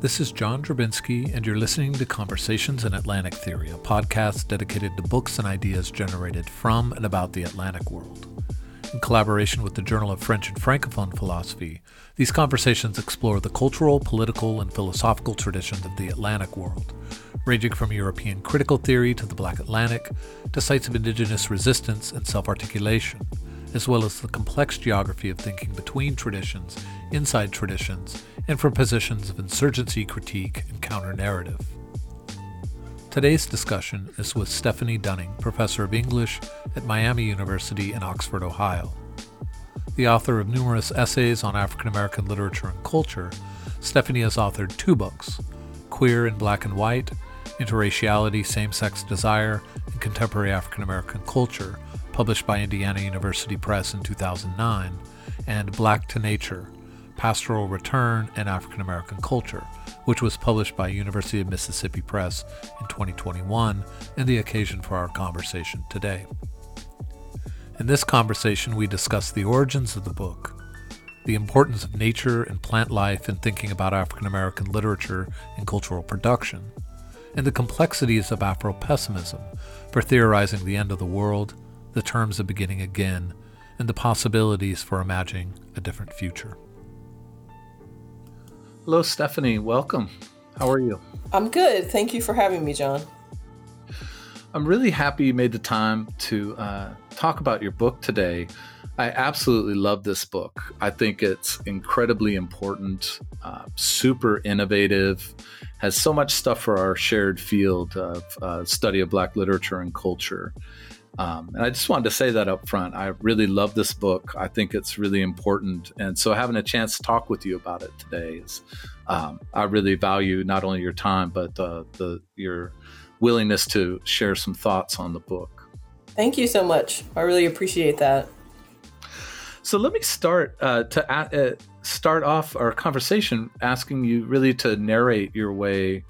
This is John Drabinski, and you're listening to Conversations in Atlantic Theory, a podcast dedicated to books and ideas generated from and about the Atlantic world. In collaboration with the Journal of French and Francophone Philosophy, these conversations explore the cultural, political, and philosophical traditions of the Atlantic world, ranging from European critical theory to the Black Atlantic to sites of indigenous resistance and self articulation, as well as the complex geography of thinking between traditions, inside traditions, and from positions of insurgency critique and counter narrative. Today's discussion is with Stefanie Dunning, professor of English at Miami University in Oxford, Ohio. The author of numerous essays on African American literature and culture, Stefanie has authored two books Queer in Black and White, Interraciality, Same Sex Desire, and Contemporary African American Culture, published by Indiana University Press in 2009, and Black to Nature Pastoral Return and African American Culture, which was published by University of Mississippi Press in 2021 and the occasion for our conversation today. In this conversation, we discuss the origins of the book, the importance of nature and plant life in thinking about African American literature and cultural production, and the complexities of Afro pessimism for theorizing the end of the world, the terms of beginning again, and the possibilities for imagining a different future. Hello, Stefanie. Welcome. How are you? I'm good. Thank you for having me, John. I'm really happy you made the time to uh, talk about your book today. I absolutely love this book. I think it's incredibly important, uh, super innovative, has so much stuff for our shared field of uh, study of Black literature and culture. Um, and I just wanted to say that up front. I really love this book. I think it's really important. And so having a chance to talk with you about it today is, um, I really value not only your time, but uh, the your willingness to share some thoughts on the book. Thank you so much. I really appreciate that. So let me start uh, to uh, start off our conversation asking you really to narrate your way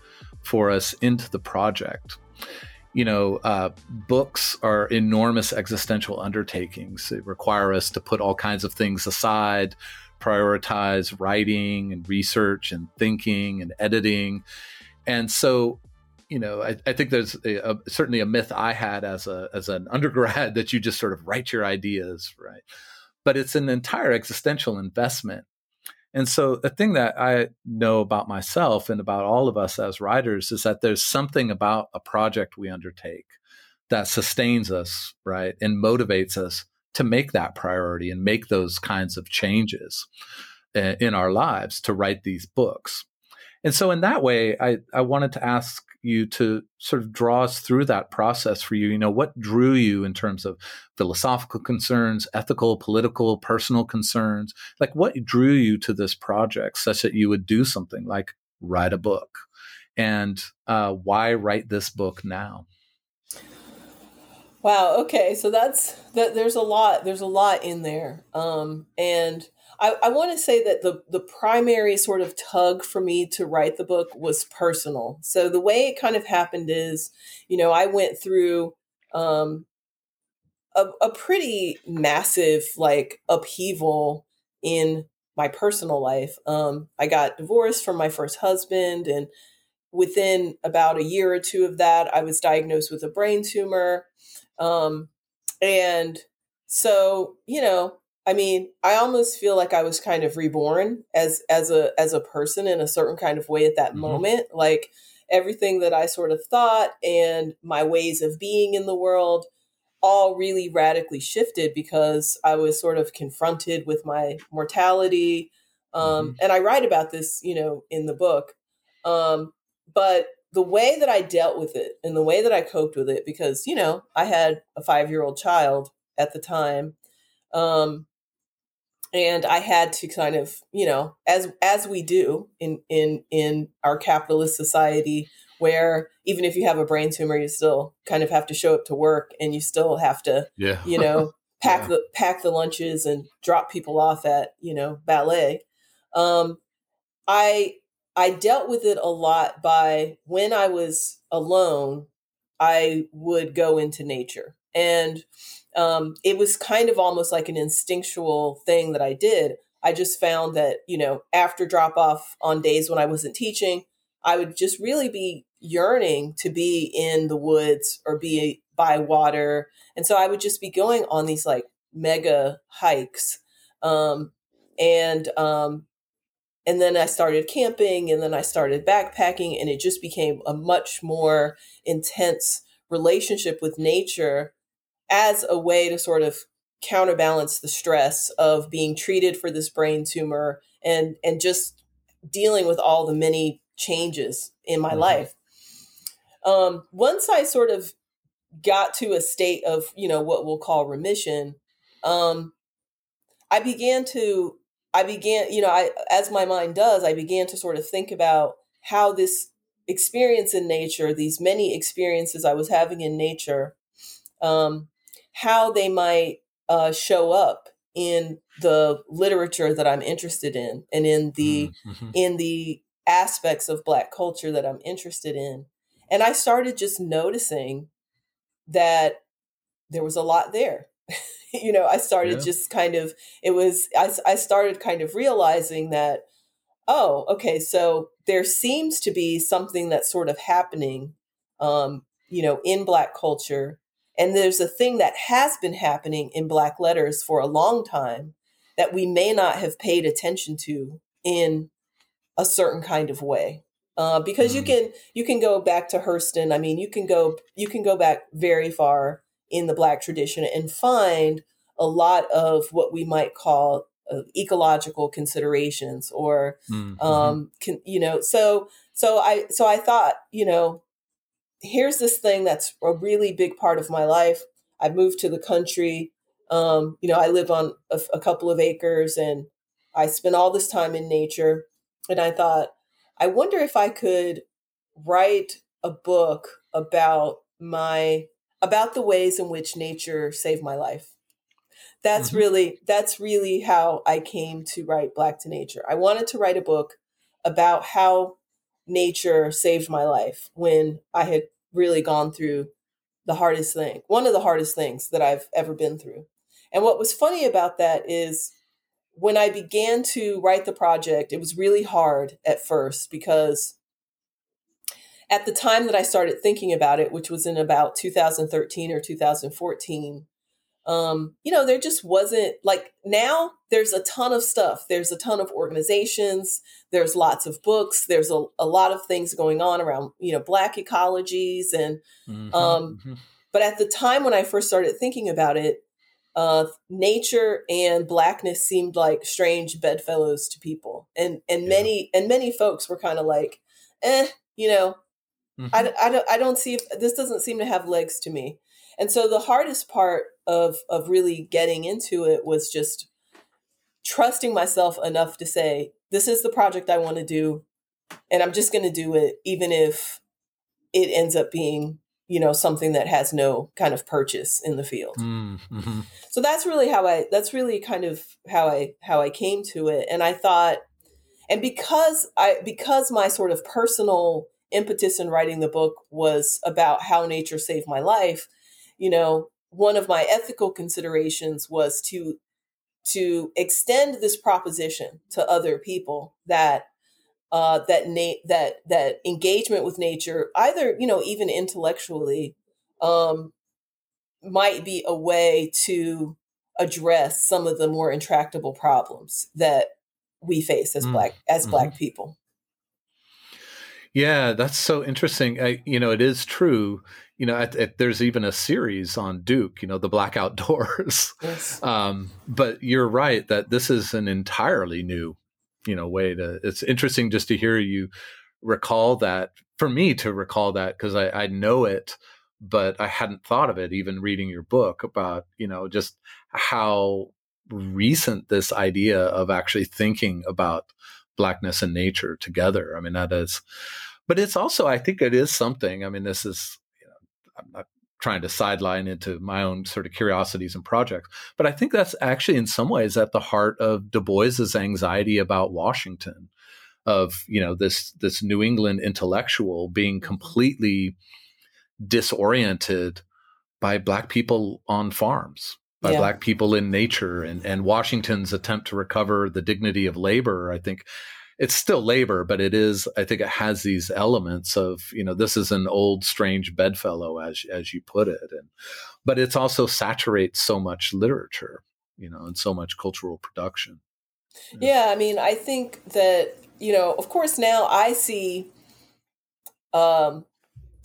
for us into the project you know, uh, books are enormous existential undertakings. They require us to put all kinds of things aside, prioritize writing and research and thinking and editing. And so, you know, I, I think there's a, a, certainly a myth I had as a as an undergrad that you just sort of write your ideas, right? But it's an entire existential investment and so the thing that I know about myself and about all of us as writers is that there's something about a project we undertake that sustains us, right? And motivates us to make that priority and make those kinds of changes eh, in our lives to write these books. And so in that way, I, I wanted to ask you to sort of draw us through that process for you. You know, what drew you in terms of philosophical concerns, ethical, political, personal concerns? Like, what drew you to this project such that you would do something like write a book? And uh, why write this book now? Wow. Okay. So that's that. There's a lot. There's a lot in there. Um, and I, I want to say that the the primary sort of tug for me to write the book was personal. So the way it kind of happened is, you know, I went through um, a, a pretty massive like upheaval in my personal life. Um, I got divorced from my first husband, and within about a year or two of that, I was diagnosed with a brain tumor. Um, and so, you know, I mean, I almost feel like I was kind of reborn as as a as a person in a certain kind of way at that mm-hmm. moment. Like everything that I sort of thought and my ways of being in the world all really radically shifted because I was sort of confronted with my mortality. Um, mm-hmm. And I write about this, you know, in the book. Um, but the way that I dealt with it and the way that I coped with it, because, you know, I had a five year old child at the time. Um, and I had to kind of, you know, as as we do in in in our capitalist society, where even if you have a brain tumor, you still kind of have to show up to work, and you still have to, yeah. you know, pack yeah. the pack the lunches and drop people off at you know ballet. Um, I I dealt with it a lot by when I was alone, I would go into nature and um, it was kind of almost like an instinctual thing that I did. I just found that, you know, after drop off on days when I wasn't teaching, I would just really be yearning to be in the woods or be by water. And so I would just be going on these like mega hikes. Um, and um, and then I started camping and then I started backpacking and it just became a much more intense relationship with nature as a way to sort of counterbalance the stress of being treated for this brain tumor and and just dealing with all the many changes in my mm-hmm. life um, once i sort of got to a state of you know what we'll call remission um, i began to i began you know i as my mind does i began to sort of think about how this experience in nature these many experiences i was having in nature um, how they might uh, show up in the literature that I'm interested in and in the mm-hmm. in the aspects of black culture that I'm interested in. And I started just noticing that there was a lot there. you know, I started yeah. just kind of it was I, I started kind of realizing that oh, okay, so there seems to be something that's sort of happening um, you know, in black culture and there's a thing that has been happening in Black letters for a long time that we may not have paid attention to in a certain kind of way. Uh, because mm. you can you can go back to Hurston. I mean, you can go you can go back very far in the Black tradition and find a lot of what we might call uh, ecological considerations or mm-hmm. um, can, you know so so i so i thought you know here's this thing that's a really big part of my life. I moved to the country. Um, you know, I live on a, a couple of acres and I spend all this time in nature. And I thought, I wonder if I could write a book about my about the ways in which nature saved my life. That's mm-hmm. really that's really how I came to write Black to Nature. I wanted to write a book about how nature saved my life when I had really gone through the hardest thing, one of the hardest things that I've ever been through. And what was funny about that is when I began to write the project, it was really hard at first because at the time that I started thinking about it, which was in about 2013 or 2014, um, you know, there just wasn't like now there's a ton of stuff. There's a ton of organizations. There's lots of books. There's a, a lot of things going on around, you know, black ecologies. And, mm-hmm, um, mm-hmm. but at the time when I first started thinking about it, uh, nature and blackness seemed like strange bedfellows to people. And, and yeah. many, and many folks were kind of like, eh, you know, mm-hmm. I, I, don't, I don't see, this doesn't seem to have legs to me. And so the hardest part of of really getting into it was just trusting myself enough to say this is the project I want to do and I'm just going to do it even if it ends up being you know something that has no kind of purchase in the field. Mm, mm-hmm. So that's really how I that's really kind of how I how I came to it and I thought and because I because my sort of personal impetus in writing the book was about how nature saved my life, you know, one of my ethical considerations was to to extend this proposition to other people that uh, that na- that that engagement with nature, either you know even intellectually, um, might be a way to address some of the more intractable problems that we face as mm. black as mm-hmm. black people. Yeah, that's so interesting. I, you know, it is true you know, at, at, there's even a series on Duke, you know, the Black Outdoors. Yes. Um, but you're right that this is an entirely new, you know, way to. It's interesting just to hear you recall that. For me to recall that because I, I know it, but I hadn't thought of it even reading your book about you know just how recent this idea of actually thinking about blackness and nature together. I mean, that is, but it's also, I think it is something. I mean, this is I'm not trying to sideline into my own sort of curiosities and projects, but I think that's actually in some ways at the heart of Du Bois's anxiety about Washington, of you know this this New England intellectual being completely disoriented by black people on farms by yeah. black people in nature and, and Washington's attempt to recover the dignity of labor, I think it's still labor, but it is, I think it has these elements of, you know, this is an old, strange bedfellow, as, as you put it. And, but it's also saturates so much literature, you know, and so much cultural production. Yeah. I mean, I think that, you know, of course, now I see, um,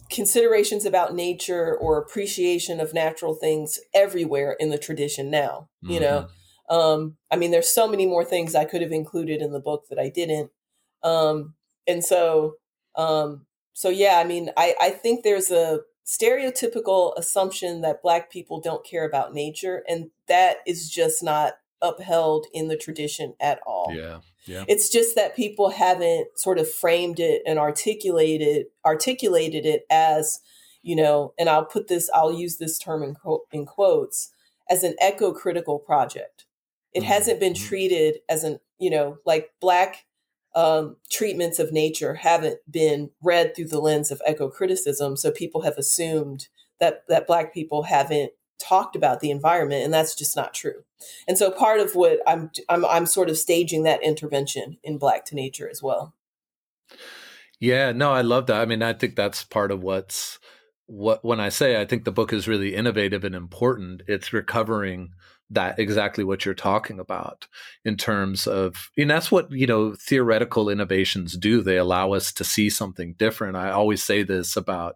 considerations about nature or appreciation of natural things everywhere in the tradition now you mm-hmm. know um, i mean there's so many more things i could have included in the book that i didn't um, and so um, so yeah i mean I, I think there's a stereotypical assumption that black people don't care about nature and that is just not upheld in the tradition at all yeah yeah. It's just that people haven't sort of framed it and articulated articulated it as, you know, and I'll put this, I'll use this term in, quote, in quotes, as an eco critical project. It mm-hmm. hasn't been mm-hmm. treated as an, you know, like black um, treatments of nature haven't been read through the lens of eco criticism. So people have assumed that that black people haven't talked about the environment and that's just not true and so part of what i'm i'm, I'm sort of staging that intervention in black to nature as well yeah no i love that i mean i think that's part of what's what when i say i think the book is really innovative and important it's recovering that exactly what you're talking about in terms of and that's what you know theoretical innovations do they allow us to see something different i always say this about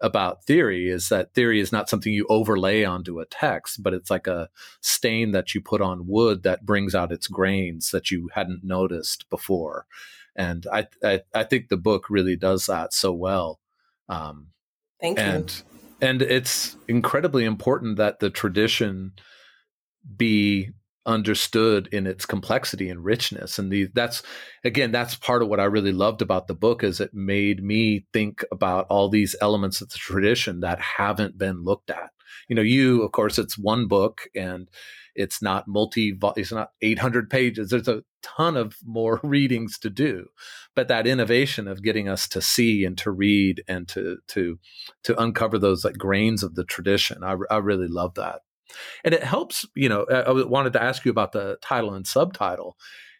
about theory is that theory is not something you overlay onto a text, but it's like a stain that you put on wood that brings out its grains that you hadn't noticed before. And I, I, I think the book really does that so well. Um, Thank and, you. And it's incredibly important that the tradition be understood in its complexity and richness. And the, that's again that's part of what i really loved about the book is it made me think about all these elements of the tradition that haven't been looked at. You know you of course it's one book and it's not multi it's not 800 pages. There's a ton of more readings to do. But that innovation of getting us to see and to read and to to to uncover those like grains of the tradition i, I really love that and it helps you know i wanted to ask you about the title and subtitle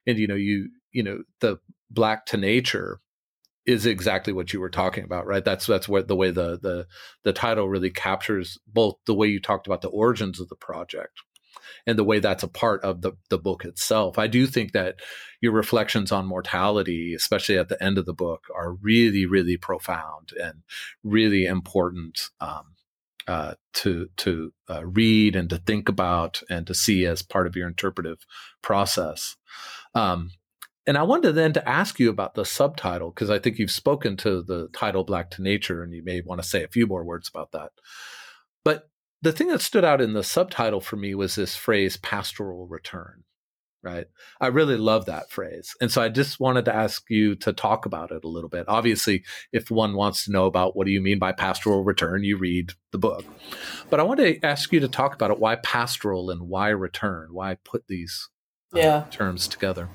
and you know you you know the black to nature is exactly what you were talking about right that's that's what the way the the the title really captures both the way you talked about the origins of the project and the way that's a part of the, the book itself. I do think that your reflections on mortality, especially at the end of the book, are really, really profound and really important um, uh, to to uh, read and to think about and to see as part of your interpretive process. Um, and I wanted then to ask you about the subtitle because I think you've spoken to the title "Black to Nature" and you may want to say a few more words about that. But the thing that stood out in the subtitle for me was this phrase "pastoral return." Right? I really love that phrase. And so I just wanted to ask you to talk about it a little bit. Obviously, if one wants to know about what do you mean by pastoral return, you read the book. But I want to ask you to talk about it. Why pastoral and why return? Why put these uh, yeah. terms together?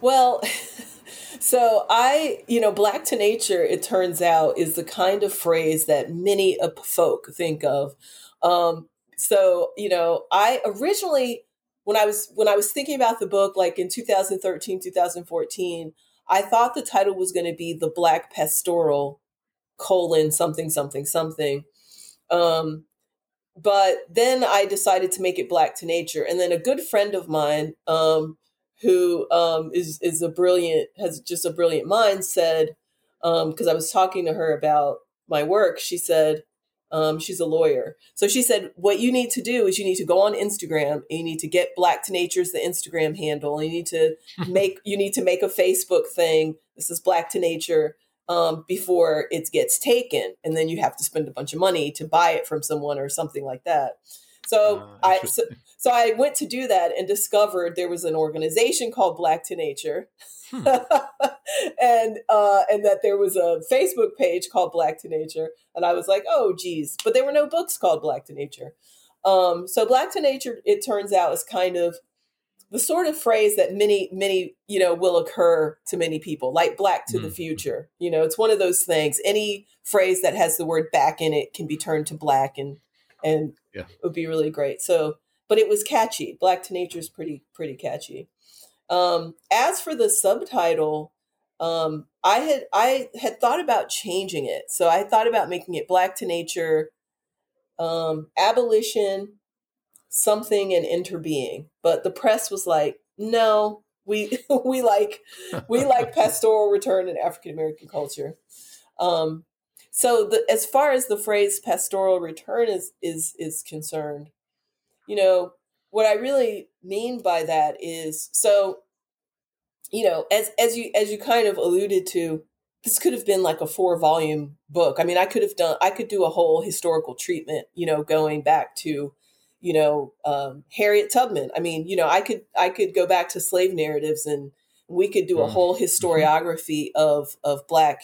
Well, so I, you know, black to nature, it turns out, is the kind of phrase that many folk think of. Um, so, you know, I originally when I was when I was thinking about the book, like in 2013, 2014, I thought the title was going to be the Black Pastoral colon something something something. Um, but then I decided to make it Black to Nature, and then a good friend of mine, um, who um, is is a brilliant has just a brilliant mind, said because um, I was talking to her about my work, she said, um, she's a lawyer. So she said, what you need to do is you need to go on Instagram and you need to get Black to Nature's the Instagram handle. You need to make you need to make a Facebook thing. This is Black to Nature um, before it gets taken, and then you have to spend a bunch of money to buy it from someone or something like that. So uh, I so, so I went to do that and discovered there was an organization called Black to Nature. Hmm. and uh, and that there was a Facebook page called Black to Nature, and I was like, oh, geez, but there were no books called Black to Nature. Um, so Black to Nature, it turns out, is kind of the sort of phrase that many many you know will occur to many people, like Black to mm. the hmm. future. You know, it's one of those things. Any phrase that has the word back in it can be turned to black, and and yeah. it would be really great. So but it was catchy. Black to Nature is pretty pretty catchy. Um, as for the subtitle, um, I had I had thought about changing it. So I thought about making it Black to Nature, um, abolition, something, and interbeing. But the press was like, no, we we like we like pastoral return in African American culture. Um, so the, as far as the phrase pastoral return is is is concerned, you know, what I really mean by that is so you know, as as you as you kind of alluded to, this could have been like a four volume book. I mean, I could have done I could do a whole historical treatment, you know, going back to you know um, Harriet Tubman. I mean, you know, I could I could go back to slave narratives and we could do a mm. whole mm-hmm. historiography of of black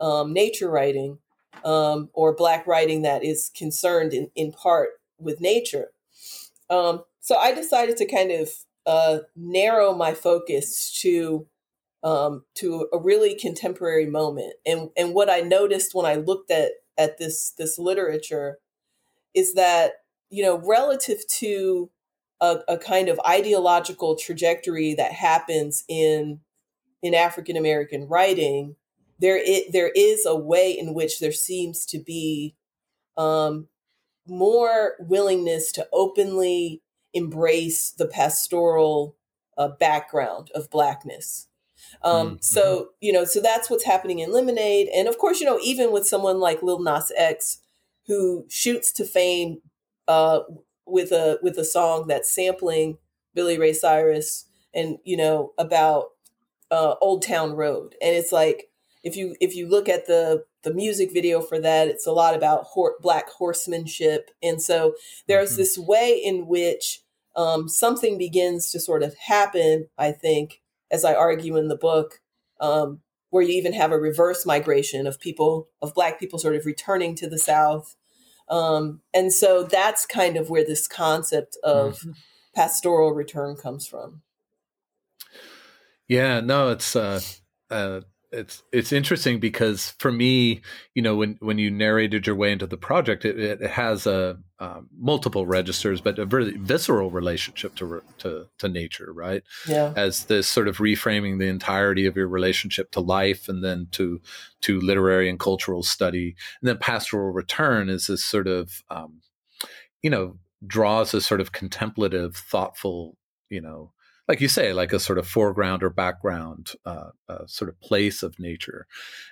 um, nature writing um, or black writing that is concerned in, in part with nature. Um, so I decided to kind of uh, narrow my focus to um, to a really contemporary moment. And and what I noticed when I looked at at this this literature is that you know relative to a, a kind of ideological trajectory that happens in in African American writing, there it, there is a way in which there seems to be um, more willingness to openly embrace the pastoral uh, background of blackness. Um, mm-hmm. So you know, so that's what's happening in Lemonade, and of course, you know, even with someone like Lil Nas X, who shoots to fame uh, with a with a song that's sampling Billy Ray Cyrus, and you know about uh, Old Town Road, and it's like if you if you look at the the music video for that, it's a lot about hor- black horsemanship, and so there's mm-hmm. this way in which um, something begins to sort of happen. I think, as I argue in the book, um, where you even have a reverse migration of people of black people sort of returning to the South, um, and so that's kind of where this concept of mm-hmm. pastoral return comes from. Yeah, no, it's uh, uh, it's it's interesting because for me, you know, when when you narrated your way into the project, it, it has a um, multiple registers, but a very visceral relationship to to to nature, right? Yeah. As this sort of reframing the entirety of your relationship to life, and then to to literary and cultural study, and then pastoral return is this sort of, um, you know, draws a sort of contemplative, thoughtful, you know, like you say, like a sort of foreground or background uh, uh, sort of place of nature.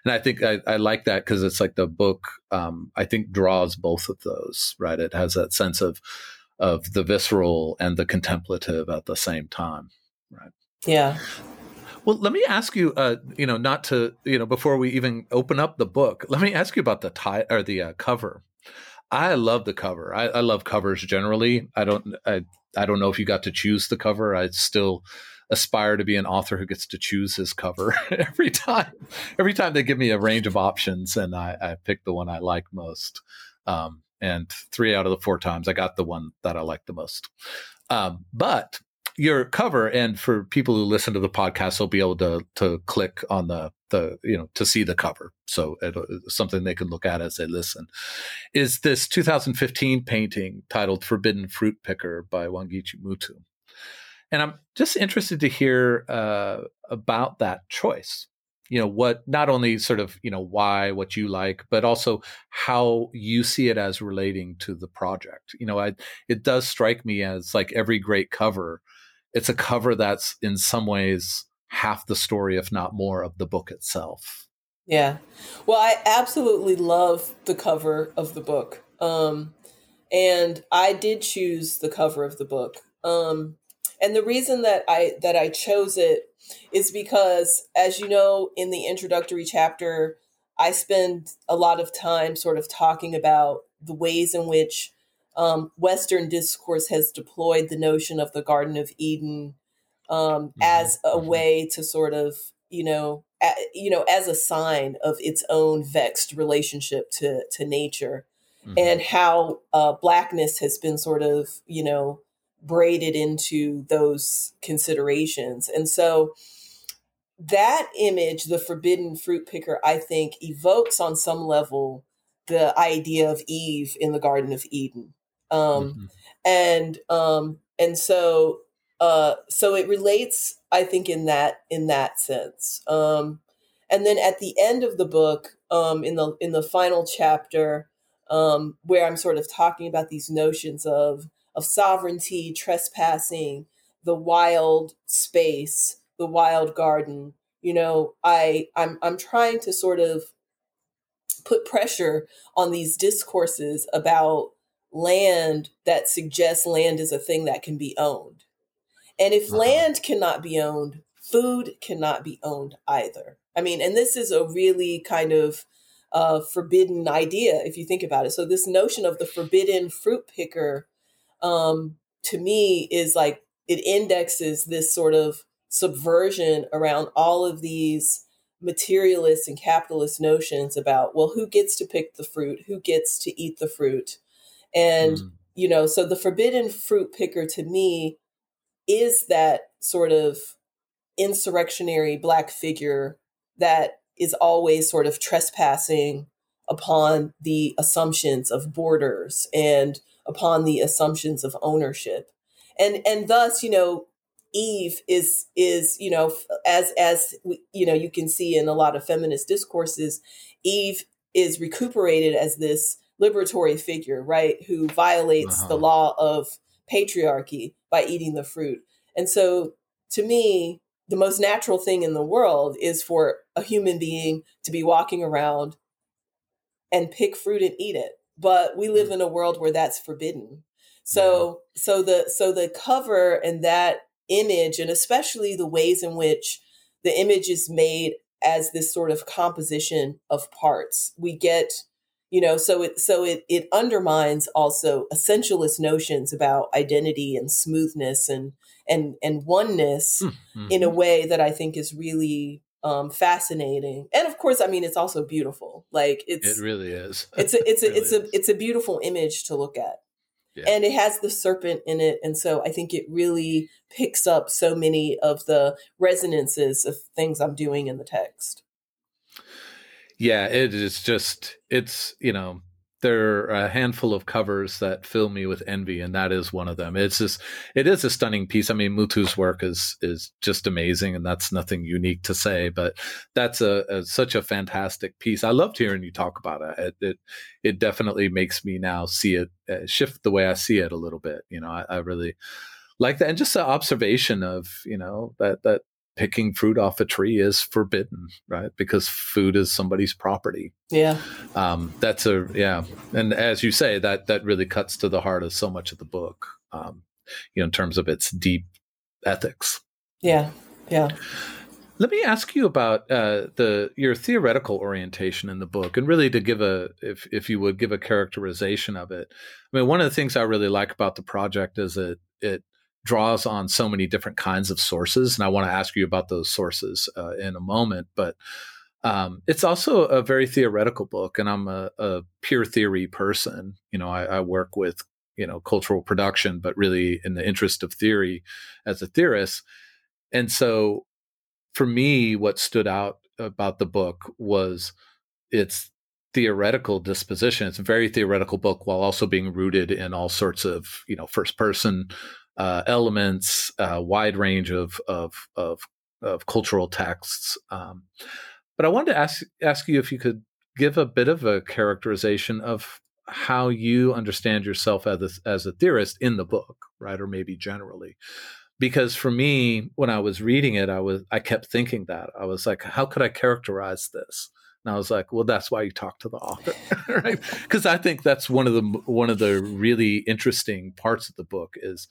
And I think I, I like that because it's like the book, um, I think, draws both of those, right? It has that sense of of the visceral and the contemplative at the same time, right? Yeah. Well, let me ask you, uh, you know, not to, you know, before we even open up the book, let me ask you about the tie or the uh, cover. I love the cover. I, I, love covers generally. I don't. I I don't know if you got to choose the cover. I still aspire to be an author who gets to choose his cover every time. Every time they give me a range of options, and I, I pick the one I like most. Um, and three out of the four times, I got the one that I like the most. Um, but your cover, and for people who listen to the podcast, they'll be able to to click on the the you know to see the cover. So it's something they can look at as they listen. Is this 2015 painting titled forbidden fruit picker by wangechi mutu? And i'm just interested to hear uh, about that choice. You know what not only sort of you know why what you like but also how you see it as relating to the project. You know I, it does strike me as like every great cover it's a cover that's in some ways half the story, if not more, of the book itself. Yeah. Well, I absolutely love the cover of the book. Um, and I did choose the cover of the book. Um, and the reason that I that I chose it is because as you know in the introductory chapter I spend a lot of time sort of talking about the ways in which um, Western discourse has deployed the notion of the Garden of Eden um, mm-hmm. as a mm-hmm. way to sort of you know a, you know as a sign of its own vexed relationship to to nature mm-hmm. and how uh, blackness has been sort of you know braided into those considerations and so that image the forbidden fruit picker i think evokes on some level the idea of eve in the garden of eden Um, mm-hmm. and um, and so uh, so it relates, I think, in that in that sense. Um, and then at the end of the book, um, in the in the final chapter, um, where I'm sort of talking about these notions of of sovereignty, trespassing, the wild space, the wild garden. You know, I I'm I'm trying to sort of put pressure on these discourses about land that suggests land is a thing that can be owned. And if uh-huh. land cannot be owned, food cannot be owned either. I mean, and this is a really kind of uh, forbidden idea if you think about it. So this notion of the forbidden fruit picker, um, to me, is like it indexes this sort of subversion around all of these materialist and capitalist notions about well, who gets to pick the fruit, who gets to eat the fruit, and mm. you know, so the forbidden fruit picker to me is that sort of insurrectionary black figure that is always sort of trespassing upon the assumptions of borders and upon the assumptions of ownership and and thus you know eve is is you know as as we, you know you can see in a lot of feminist discourses eve is recuperated as this liberatory figure right who violates uh-huh. the law of patriarchy by eating the fruit and so to me the most natural thing in the world is for a human being to be walking around and pick fruit and eat it. But we live mm. in a world where that's forbidden. So yeah. so the so the cover and that image and especially the ways in which the image is made as this sort of composition of parts. We get you know so it so it it undermines also essentialist notions about identity and smoothness and and and oneness mm-hmm. in a way that I think is really um, fascinating. And of course, I mean, it's also beautiful. Like it's it really is. it's a it's a it really it's a it's a beautiful image to look at. Yeah. And it has the serpent in it. And so I think it really picks up so many of the resonances of things I'm doing in the text. Yeah, it is just, it's, you know, there are a handful of covers that fill me with envy, and that is one of them. It's just, it is a stunning piece. I mean, Mutu's work is is just amazing, and that's nothing unique to say. But that's a, a such a fantastic piece. I loved hearing you talk about it. It it, it definitely makes me now see it uh, shift the way I see it a little bit. You know, I, I really like that, and just the observation of you know that that picking fruit off a tree is forbidden, right? Because food is somebody's property. Yeah. Um, that's a yeah, and as you say, that that really cuts to the heart of so much of the book. Um, you know, in terms of its deep ethics. Yeah. Yeah. Let me ask you about uh, the your theoretical orientation in the book, and really to give a, if if you would give a characterization of it. I mean, one of the things I really like about the project is that it draws on so many different kinds of sources, and I want to ask you about those sources uh, in a moment. But um, it's also a very theoretical book, and I'm a, a pure theory person. You know, I, I, work with you know cultural production, but really in the interest of theory as a theorist. And so, for me, what stood out about the book was its theoretical disposition. It's a very theoretical book while also being rooted in all sorts of you know first person uh, elements, a wide range of of of, of cultural texts. Um, but I wanted to ask ask you if you could give a bit of a characterization of how you understand yourself as a, as a theorist in the book, right, or maybe generally. Because for me, when I was reading it, I was I kept thinking that I was like, how could I characterize this? And I was like, well, that's why you talk to the author, right? Because I think that's one of the one of the really interesting parts of the book is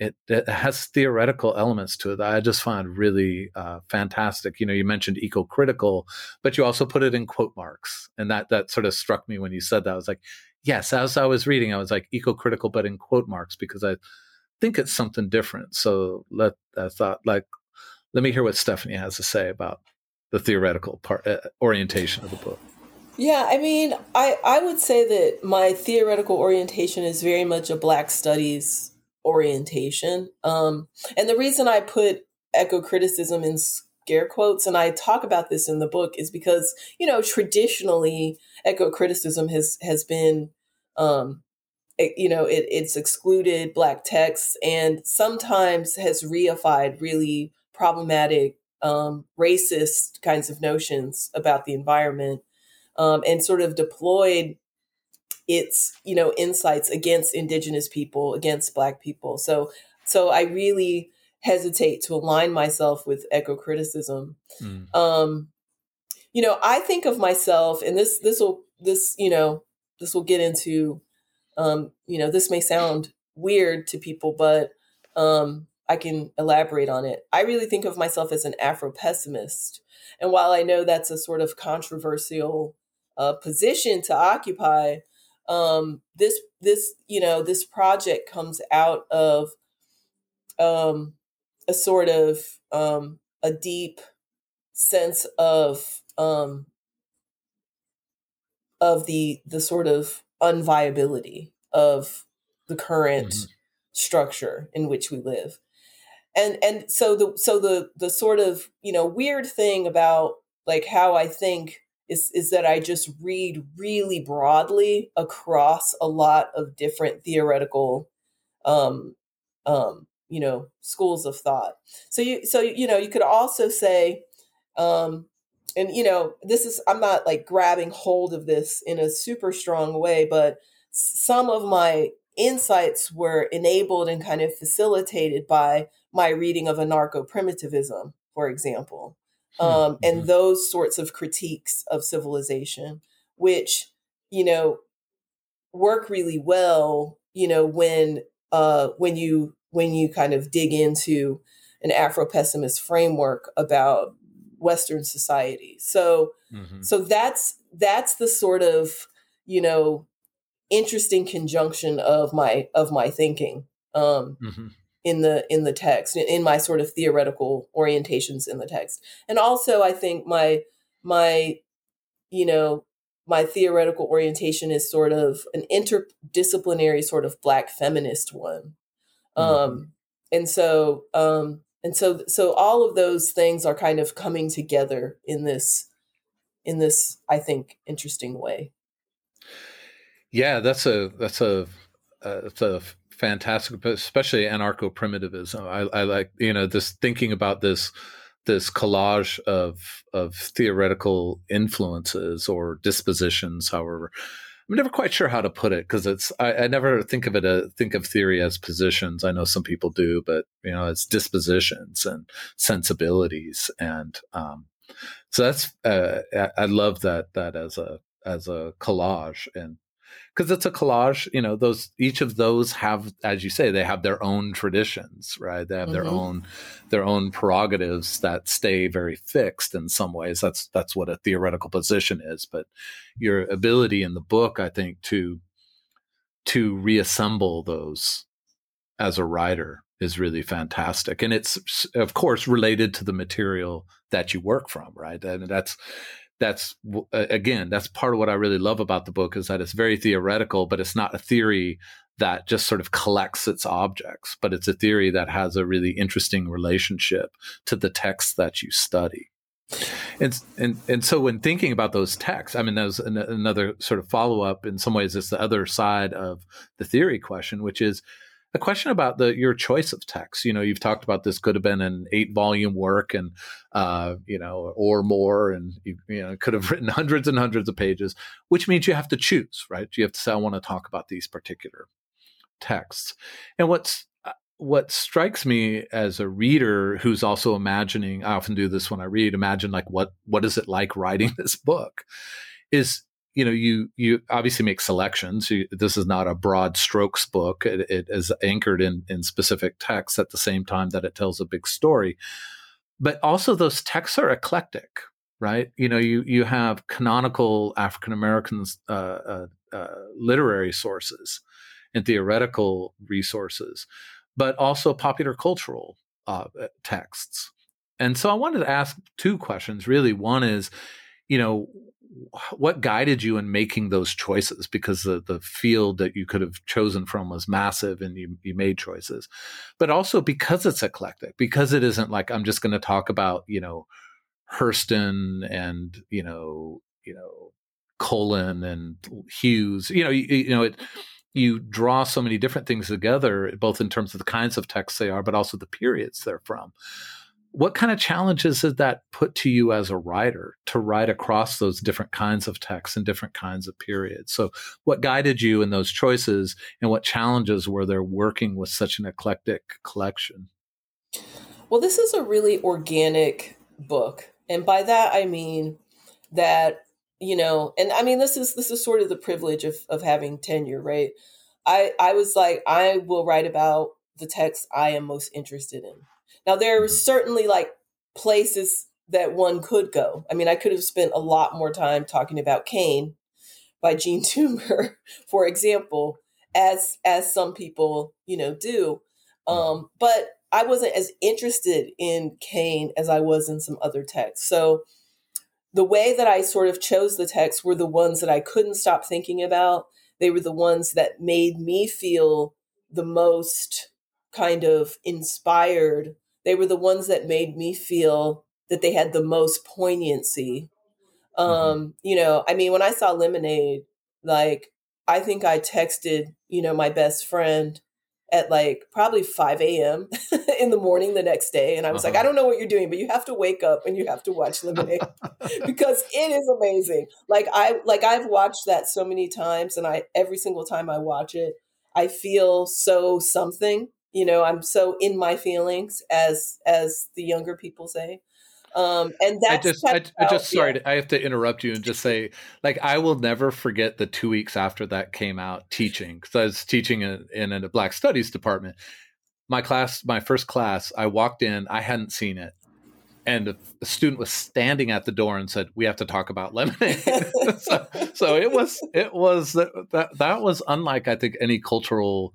it, it, has theoretical elements to it that I just find really uh, fantastic. You know, you mentioned eco-critical, but you also put it in quote marks, and that that sort of struck me when you said that. I was like, yes. As I was reading, I was like eco-critical, but in quote marks because I think it's something different. So let I thought like, let me hear what Stefanie has to say about the theoretical part uh, orientation of the book. Yeah, I mean, I, I would say that my theoretical orientation is very much a Black studies orientation. Um, and the reason I put eco criticism in scare quotes, and I talk about this in the book, is because you know traditionally eco criticism has has been um, you know, it, it's excluded black texts and sometimes has reified really problematic, um, racist kinds of notions about the environment, um, and sort of deployed its, you know, insights against indigenous people, against black people. So, so I really hesitate to align myself with eco criticism. Mm. Um, you know, I think of myself, and this this will this you know this will get into um, you know this may sound weird to people, but um, I can elaborate on it. I really think of myself as an Afro pessimist, and while I know that's a sort of controversial uh, position to occupy, um, this this you know this project comes out of um, a sort of um, a deep sense of um, of the the sort of unviability of the current mm-hmm. structure in which we live and and so the so the the sort of you know weird thing about like how i think is is that i just read really broadly across a lot of different theoretical um um you know schools of thought. So you so you know you could also say um and you know this is i'm not like grabbing hold of this in a super strong way but some of my insights were enabled and kind of facilitated by my reading of anarcho primitivism for example um, mm-hmm. and those sorts of critiques of civilization which you know work really well you know when uh when you when you kind of dig into an afro pessimist framework about Western society. So mm-hmm. so that's that's the sort of you know interesting conjunction of my of my thinking um, mm-hmm. In the in the text in my sort of theoretical orientations in the text, and also I think my my you know my theoretical orientation is sort of an interdisciplinary sort of black feminist one. Mm-hmm. Um, and so um, and so so all of those things are kind of coming together in this in this i think interesting way yeah that's a that's a uh, that's a fantastic but especially anarcho primitivism I, I like you know this thinking about this this collage of of theoretical influences or dispositions however I'm never quite sure how to put it because it's I, I, never think of it a, uh, think of theory as positions. I know some people do, but you know it's dispositions and sensibilities, and um, so that's uh, I, I love that that as a as a collage and because it's a collage you know those each of those have as you say they have their own traditions right? They have mm-hmm. their own their own prerogatives that stay very fixed in some ways. That's that's what a theoretical position is. But your ability in the book i think to to reassemble those as a writer is really fantastic. And it's of course related to the material that you work from right? And that's that's again that's part of what i really love about the book is that it's very theoretical but it's not a theory that just sort of collects its objects but it's a theory that has a really interesting relationship to the text that you study. And and and so when thinking about those texts i mean there's an, another sort of follow-up in some ways it's the other side of the theory question which is a question about the your choice of text. You know, you've talked about this could have been an eight volume work and uh, you know, or more, and you, you know, could have written hundreds and hundreds of pages, which means you have to choose, right? You have to say, I want to talk about these particular texts. And what's uh, what strikes me as a reader who's also imagining, I often do this when I read, imagine like what what is it like writing this book, is you know, you you obviously make selections. You, this is not a broad strokes book. It, it is anchored in in specific texts at the same time that it tells a big story. But also, those texts are eclectic, right? You know, you you have canonical African American uh, uh, uh, literary sources and theoretical resources, but also popular cultural uh, texts. And so, I wanted to ask two questions. Really, one is, you know, what guided you in making those choices? Because the, the field that you could have chosen from was massive and you, you made choices. But also because it's eclectic, because it isn't like I'm just going to talk about, you know, Hurston and, you know, you know, Cullen and Hughes, you know, you, you know, it, you draw so many different things together, both in terms of the kinds of texts they are, but also the periods they're from. What kind of challenges did that put to you as a writer to write across those different kinds of texts and different kinds of periods? So, what guided you in those choices, and what challenges were there working with such an eclectic collection? Well, this is a really organic book. And by that, I mean that you know and i mean this is this is sort of the privilege of of having tenure right i i was like i will write about the text i am most interested in now there are certainly like places that one could go i mean i could have spent a lot more time talking about Cane by jean toomer for example as as some people you know do um but i wasn't as interested in Cane as i was in some other texts so the way that I sort of chose the texts were the ones that I couldn't stop thinking about. They were the ones that made me feel the most kind of inspired. They were the ones that made me feel that they had the most poignancy. Mm-hmm. Um, you know, I mean, when I saw Lemonade, like I think I texted, you know, my best friend at like probably 5 a.m. in the morning the next day. And I was uh-huh. like, I don't know what you're doing, but you have to wake up and you have to watch Lemonade because it is amazing. Like I like I've watched that so many times and I every single time I watch it, I feel so something. You know, I'm so in my feelings as as the younger people say. Um, and that's I just, I, I, just sorry, yeah. I have to interrupt you and just say, like, I will never forget the two weeks after that came out teaching because I was teaching in, in a Black Studies department. My class, my first class, I walked in, I hadn't seen it, and a, student was standing at the door and said, "We have to talk about lemonade." so, so, it was, it was that that was unlike I think any cultural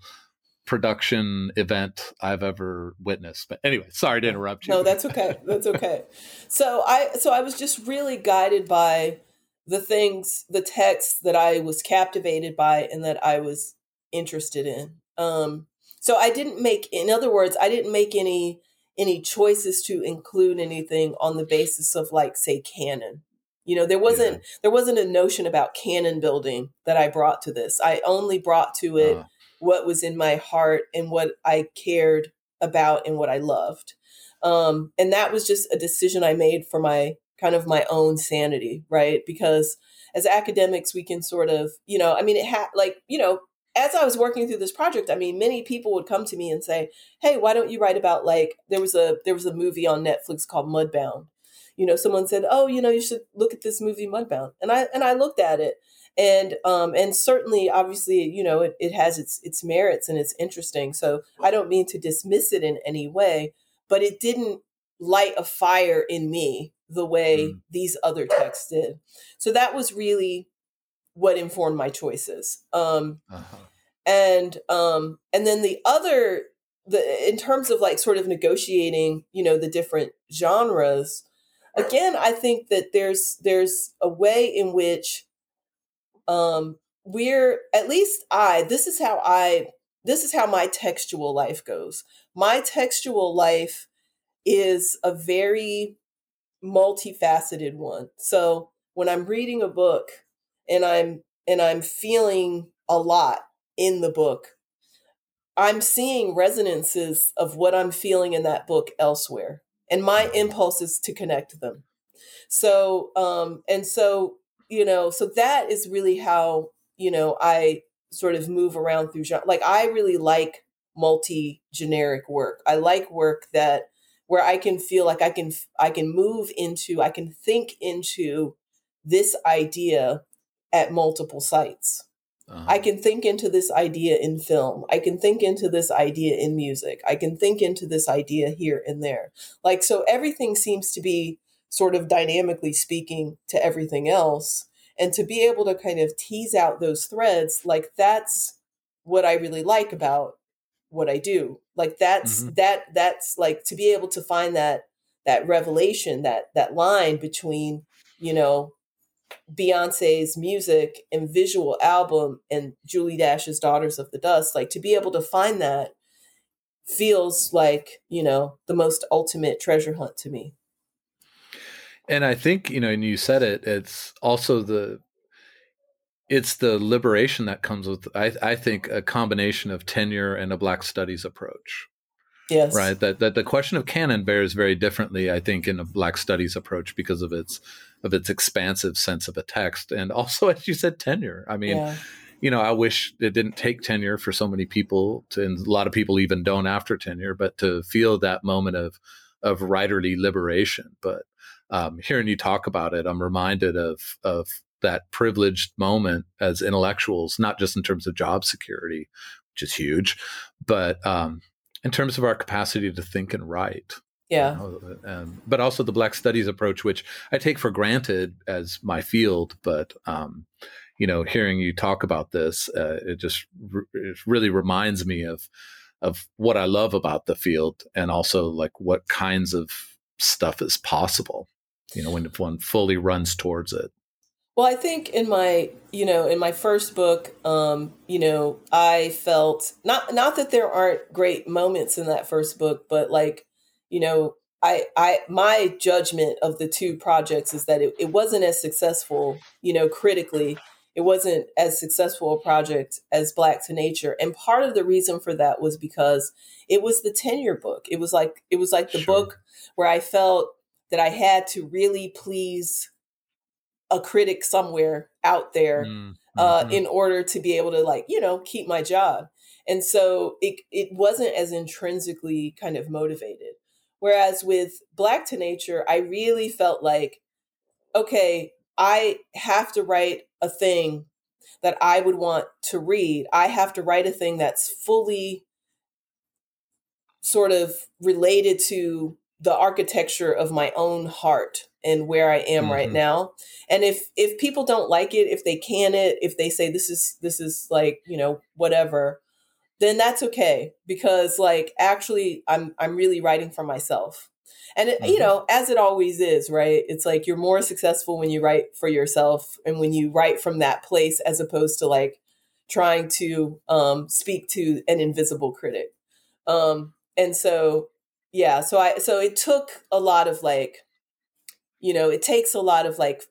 production event I've ever witnessed. But anyway, sorry to interrupt you. No, that's okay. That's okay. so I so I was just really guided by the things, the texts that I was captivated by and that I was interested in. Um so I didn't make in other words, I didn't make any any choices to include anything on the basis of like say canon. You know, there wasn't yeah. there wasn't a notion about canon building that I brought to this. I only brought to it uh what was in my heart and what I cared about and what I loved. Um, and that was just a decision I made for my kind of my own sanity, right? Because as academics, we can sort of, you know, I mean, it had like, you know, as I was working through this project, I mean, many people would come to me and say, "Hey, why don't you write about like there was a there was a movie on Netflix called Mudbound." You know, someone said, "Oh, you know, you should look at this movie Mudbound," and I and I looked at it, and um, and certainly obviously you know it, it has its its merits and it's interesting so i don't mean to dismiss it in any way but it didn't light a fire in me the way mm. these other texts did so that was really what informed my choices um, uh-huh. and um, and then the other the in terms of like sort of negotiating you know the different genres again i think that there's there's a way in which um we're at least i this is how i this is how my textual life goes. My textual life is a very multifaceted one. So when i'm reading a book and i'm and i'm feeling a lot in the book i'm seeing resonances of what i'm feeling in that book elsewhere and my impulse is to connect them. So um and so you know, so that is really how, you know, I sort of move around through genre. Like I really like multi generic work. I like work that where I can feel like I can I can move into, I can think into this idea at multiple sites. Uh-huh. I can think into this idea in film. I can think into this idea in music. I can think into this idea here and there. Like, so everything seems to be sort of dynamically speaking to everything else and to be able to kind of tease out those threads like that's what i really like about what i do like that's mm-hmm. that that's like to be able to find that that revelation that that line between you know beyonce's music and visual album and julie dash's daughters of the dust like to be able to find that feels like you know the most ultimate treasure hunt to me and I think, you know, and you said it, it's also the it's the liberation that comes with I, I think a combination of tenure and a black studies approach yes. right? That, that the question of canon bears very differently i think in a black studies approach because of its of its expansive sense of a text and also as you said tenure. I mean yeah. you know i wish it didn't take tenure for so many people to and a lot of people even don't after tenure but to feel that moment of of writerly liberation but um, hearing you talk about it i'm reminded of of that privileged moment as intellectuals, not just in terms of job security, which is huge, but um, in terms of our capacity to think and write. Yeah. You know, um, but also the Black Studies approach, which I take for granted as my field, but um, you know, hearing you talk about this, uh, it just re- it really reminds me of of what I love about the field, and also like what kinds of stuff is possible. You know, when one fully runs towards it. Well, I think in my, you know, in my first book, um, you know, I felt not not that there aren't great moments in that first book, but like, you know, I I my judgment of the two projects is that it, it wasn't as successful, you know, critically. It wasn't as successful a project as Black to Nature. And part of the reason for that was because it was the tenure book. It was like it was like the sure. book where I felt that I had to really please a critic somewhere out there mm, uh, mm-hmm. in order to be able to like you know keep my job. And so it it wasn't as intrinsically kind of motivated. Whereas with black to nature i really felt like okay i have to write a thing that i would want to read. I have to write a thing that's fully sort of related to the architecture of my own heart and where I am mm-hmm. right now. And if if people don't like it, if they can it, if they say this is this is like, you know, whatever, then that's okay because like actually I'm I'm really writing for myself. And it, mm-hmm. you know, as it always is, right? It's like you're more successful when you write for yourself and when you write from that place as opposed to like trying to um speak to an invisible critic. Um and so yeah, so I so it took a lot of like you know it takes a lot of like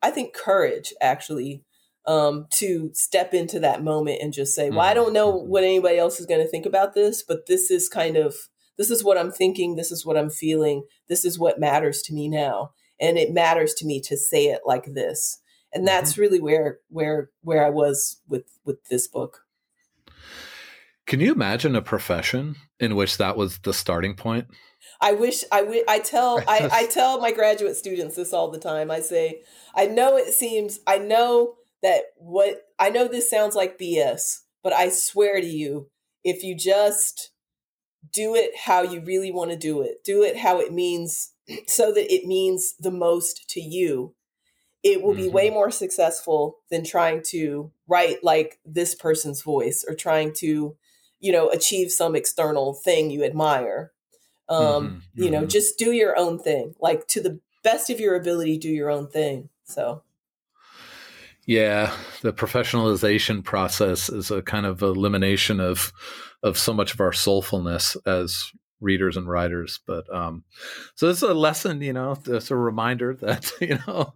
i think courage actually um, to step into that moment and just say well i don't know mm-hmm. what anybody else is going to think about this but this is kind of this is what i'm thinking this is what i'm feeling this is what matters to me now and it matters to me to say it like this and that's mm-hmm. really where where where i was with with this book can you imagine a profession in which that was the starting point I wish I, w- I tell I, I tell my graduate students this all the time. I say, I know it seems I know that what I know this sounds like BS, but I swear to you, if you just do it how you really want to do it, do it how it means so that it means the most to you, it will mm-hmm. be way mm-hmm. more successful than trying to write like this person's voice or trying to, you know, achieve some external thing you admire um, mm-hmm. you know, mm-hmm. just do your own thing. Like to the best of your ability, do your own thing. So yeah, the professionalization process is a kind of elimination of of so much of our soulfulness as readers and writers. But um, so it's a lesson, you know, it's a reminder that you know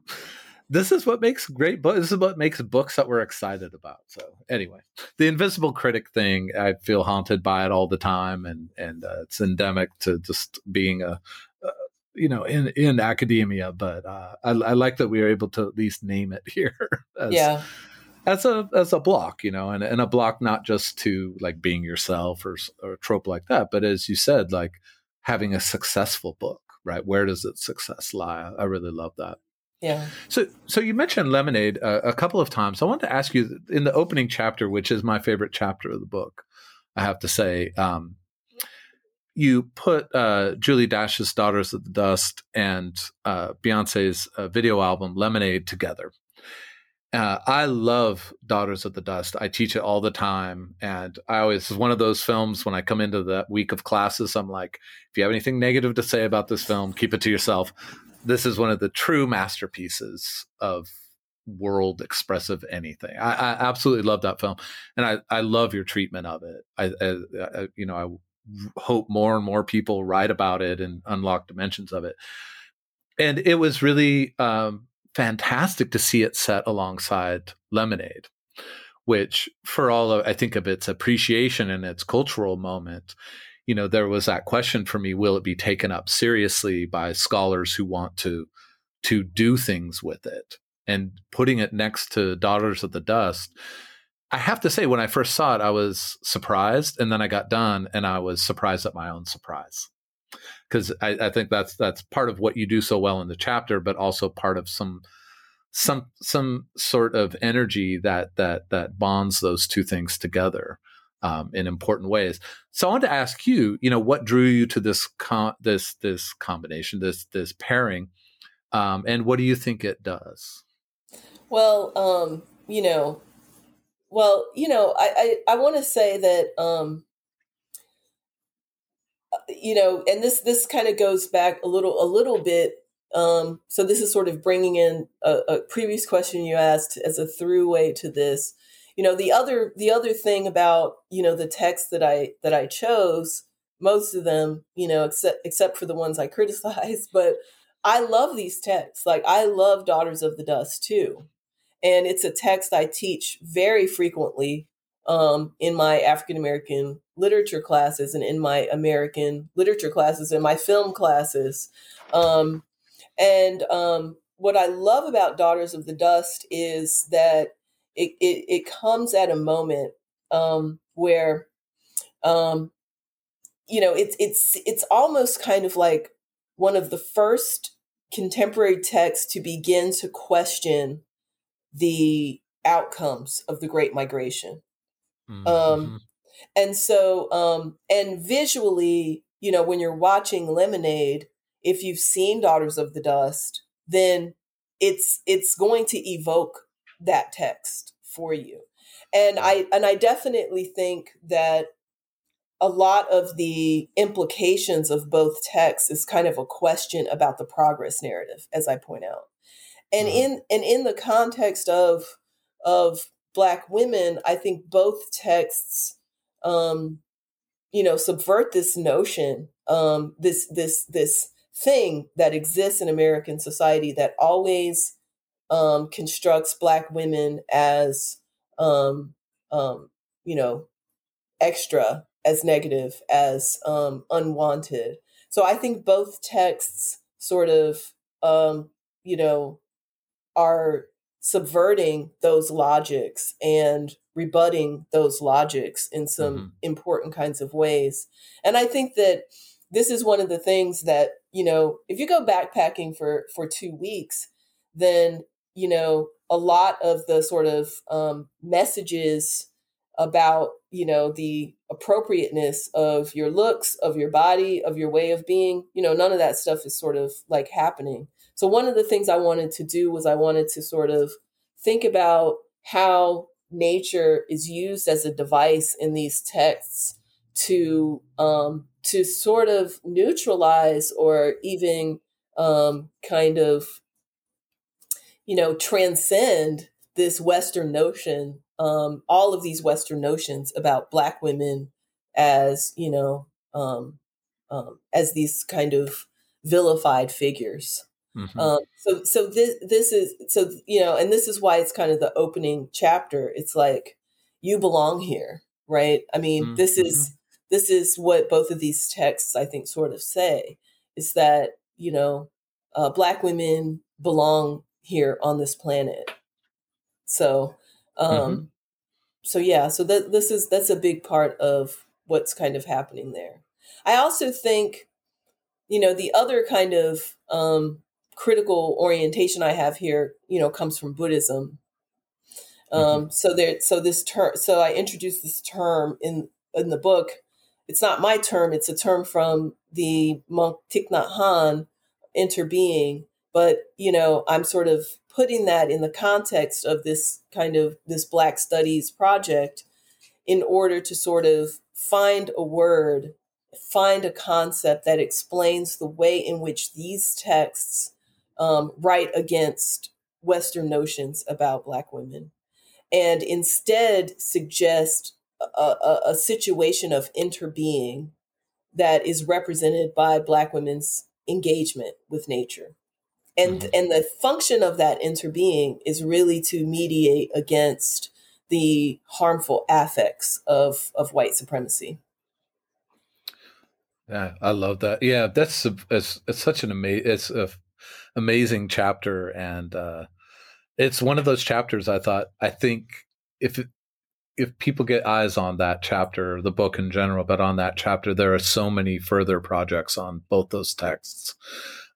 this is what makes great books. This is what makes books that we're excited about. So anyway, the invisible critic thing, I feel haunted by it all the time, and and uh, it's endemic to just being a, uh, you know, in in academia. But uh, I, I, like that we are able to at least name it here. As, yeah. As a as a block, you know, and, and a block not just to like being yourself or or a trope like that, but as you said, like having a successful book, right? Where does its success lie? I really love that. Yeah. So, so you mentioned lemonade uh, a couple of times. I want to ask you in the opening chapter, which is my favorite chapter of the book. I have to say, um, you put uh, Julie Dash's "Daughters of the Dust" and uh, Beyonce's uh, video album "Lemonade" together. Uh, I love Daughters of the Dust. I teach it all the time. And I always, it's one of those films when I come into that week of classes, I'm like, if you have anything negative to say about this film, keep it to yourself this is one of the true masterpieces of world expressive anything. I, I, absolutely love that film, and I, I love your treatment of it. I, I, I, you know I hope more and more people write about it and unlock dimensions of it. And it was really um, fantastic to see it set alongside Lemonade, which for all of, I think of its appreciation and its cultural moment, you know, there was that question for me, will it be taken up seriously by scholars who want to, to do things with it? And putting it next to Daughters of the Dust, I have to say, when I first saw it, I was surprised, and then I got done, and I was surprised at my own surprise because I, I, think that's that's part of what you do so well in the chapter, but also part of some some some sort of energy that that that bonds those two things together um, in important ways. So I wanted to ask you, you know, what drew you to this com- this this combination, this this pairing, um, and what do you think it does? Well, um, you know, well, you know, I I, I want to say that um, you know, and this this kind of goes back a little a little bit. Um, so this is sort of bringing in a, a previous question you asked as a throughway to this. You know, the other the other thing about you know the text that I that I chose, most of them, you know, except except for the ones I criticized, but I love these texts. Like I love Daughters of the Dust too. And it's a text I teach very frequently um, in my African American literature classes and in my American literature classes and my film classes. Um, and um, what I love about Daughters of the Dust is that it, it, it comes at a moment um, where, um, you know, it's it's it's almost kind of like one of the first contemporary texts to begin to question the outcomes of the Great Migration. Mm-hmm. Um, and so, um, and visually, you know, when you're watching Lemonade, if you've seen Daughters of the Dust, then it's it's going to evoke that text for you. And I and I definitely think that a lot of the implications of both texts is kind of a question about the progress narrative, as I point out. And mm-hmm. in and in the context of of black women, I think both texts, um, you know, subvert this notion, um, this this this thing that exists in American society that always um, constructs black women as, um, um, you know, extra, as negative, as um, unwanted. So I think both texts sort of, um, you know, are subverting those logics and rebutting those logics in some mm-hmm. important kinds of ways. And I think that this is one of the things that, you know, if you go backpacking for for 2 weeks, then, you know, a lot of the sort of um, messages about, you know, the appropriateness of your looks, of your body, of your way of being, you know, none of that stuff is sort of like happening. So one of the things I wanted to do was I wanted to sort of think about how nature is used as a device in these texts to um, to sort of neutralize or even um, kind of you know transcend this Western notion, um, all of these Western notions about Black women as you know um, um, as these kind of vilified figures. Mm-hmm. Um, so so this this is so you know, and this is why it's kind of the opening chapter. It's like you belong here, right? I mean, mm-hmm. this is this is what both of these texts I think sort of say is that you know, uh, black women belong here on this planet. So, um, mm-hmm. so yeah, so that this is that's a big part of what's kind of happening there. I also think, you know, the other kind of um, critical orientation I have here, you know, comes from Buddhism. Um, mm-hmm. So there, so this term, so I introduced this term in in the book. It's not my term; it's a term from the monk Thich Nhat Hanh, interbeing. But you know, I'm sort of putting that in the context of this kind of this Black Studies project, in order to sort of find a word, find a concept that explains the way in which these texts um, write against Western notions about Black women and instead suggest a, a, a situation of interbeing that is represented by Black women's engagement with nature. And mm-hmm. and the function of that interbeing is really to mediate against the harmful affects of of white supremacy. Yeah i love that. Yeah that's a, it's, it's such an amazing it's a amazing chapter. And uh it's one of those chapters i thought i think if it, if people get eyes on that chapter, the book in general, but on that chapter, there are so many further projects on both those texts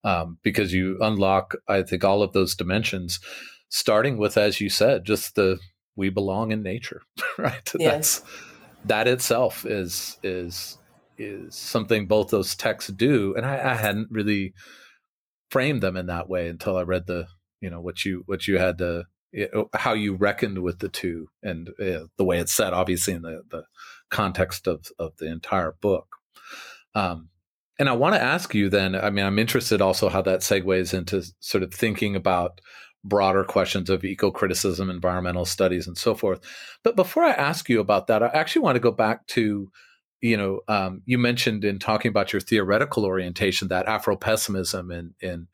um, because you unlock, I think, all of those dimensions, starting with, as you said, just the we belong in nature, right? Yes. That's that itself is is is something both those texts do, and I, I hadn't really framed them in that way until I read the you know what you what you had to how you reckoned with the two and uh, the way it's set, obviously in the, the context of, of the entire book um, and I want to ask you then, I mean, I'm interested also how that segues into sort of thinking about broader questions of eco criticism, environmental studies, and so forth. But before I ask you about that, I actually want to go back to, you know, um, you mentioned in talking about your theoretical orientation that Afro pessimism in in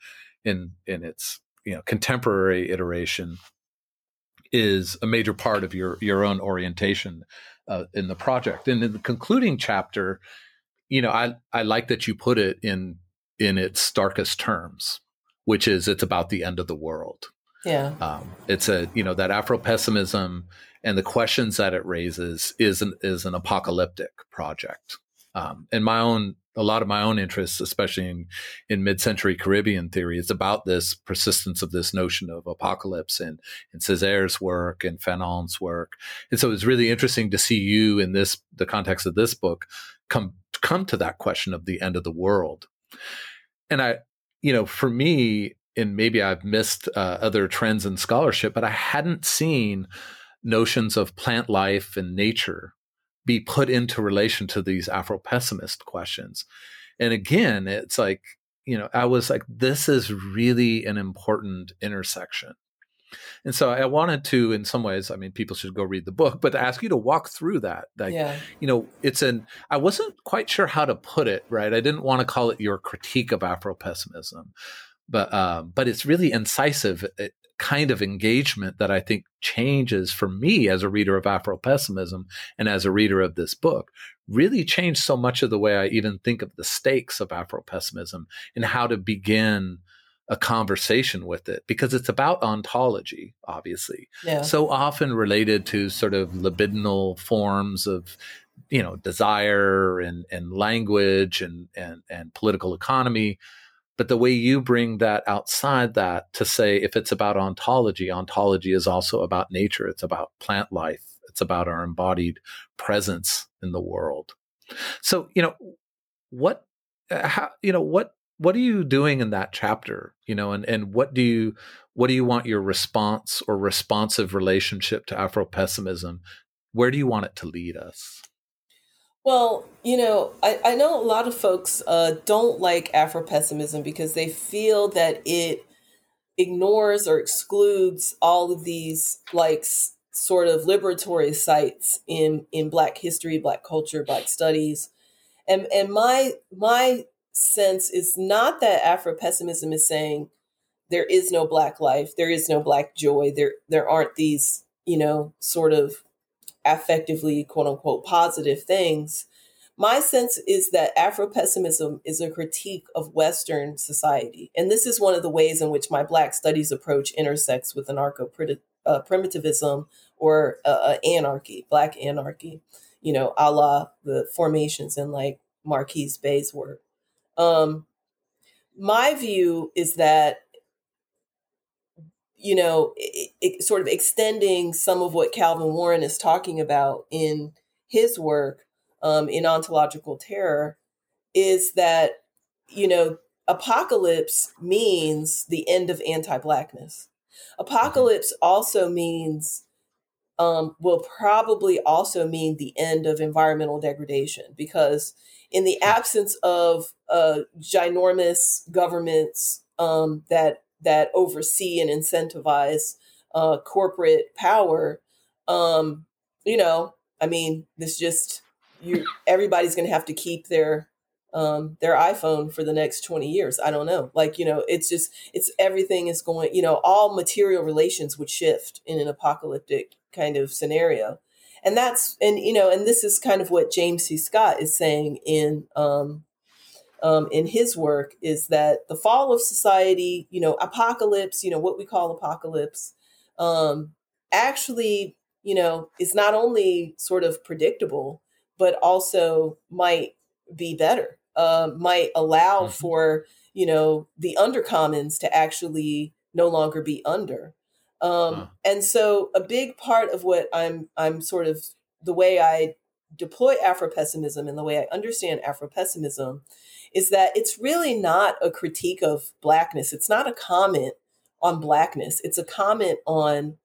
in in its you know contemporary iteration is a major part of your your own orientation uh, in the project. And in the concluding chapter, you know, I I like that you put it in in its starkest terms, which is it's about the end of the world. Yeah. Um, it's a you know that Afro pessimism and the questions that it raises is an is an apocalyptic project. Um, and my own a lot of my own interests, especially in, in mid-century Caribbean theory, is about this persistence of this notion of apocalypse and in Césaire's work and Fanon's work. And so it's really interesting to see you in this the context of this book come come to that question of the end of the world. And I, you know, for me, and maybe I've missed uh, other trends in scholarship, but I hadn't seen notions of plant life and nature be put into relation to these Afro pessimist questions. And again, it's like, you know, I was like, this is really an important intersection. And so I wanted to, in some ways, I mean, people should go read the book, but to ask you to walk through that. Like, yeah. you know, it's an, I wasn't quite sure how to put it, right? I didn't want to call it your critique of Afro pessimism, but, um, but it's really incisive eh, kind of engagement that I think changes for me as a reader of Afro pessimism and as a reader of this book really changed so much of the way I even think of the stakes of Afro pessimism and how to begin a conversation with it because it's about ontology, obviously. Yeah. So often related to sort of libidinal forms of, you know, desire and, and language and, and, and political economy. But the way you bring that outside that to say if it's about ontology, ontology is also about nature. It's about plant life. It's about our embodied presence in the world. So, you know, what, uh, how, you know, what what are you doing in that chapter you know and and what do you what do you want your response or responsive relationship to afro pessimism where do you want it to lead us? Well you know i, I know a lot of folks uh, don't like afro pessimism because they feel that it ignores or excludes all of these like sort of liberatory sites in in black history black culture black studies. And and my my sense is not that Afro pessimism is saying there is no black life, there is no black joy, there there aren't these, you know, sort of affectively quote unquote positive things. My sense is that Afro pessimism is a critique of Western society. And this is one of the ways in which my Black studies approach intersects with anarcho uh, primitivism or uh, uh, anarchy, Black anarchy, you know, a la the formations in like Marquis Bey's work. Um, my view is that you know, it, it, sort of extending some of what Calvin Warren is talking about in his work um, in ontological terror is that you know apocalypse means the end of anti-blackness. Apocalypse also means um, will probably also mean the end of environmental degradation because in the absence of ginormous governments um, that that oversee and incentivize uh, corporate power, um, you know, I mean, this just you. Everybody's going to have to keep their um, their iPhone for the next 20 years. I don't know. Like, you know, it's just, it's everything is going, you know, all material relations would shift in an apocalyptic kind of scenario. And that's, and, you know, and this is kind of what James C. Scott is saying in, um, um, in his work is that the fall of society, you know, apocalypse, you know, what we call apocalypse, um, actually, you know, is not only sort of predictable, but also might be better uh, might allow mm-hmm. for you know the undercommons to actually no longer be under um, huh. and so a big part of what i'm i'm sort of the way i deploy afro-pessimism and the way i understand afro-pessimism is that it's really not a critique of blackness it's not a comment on blackness it's a comment on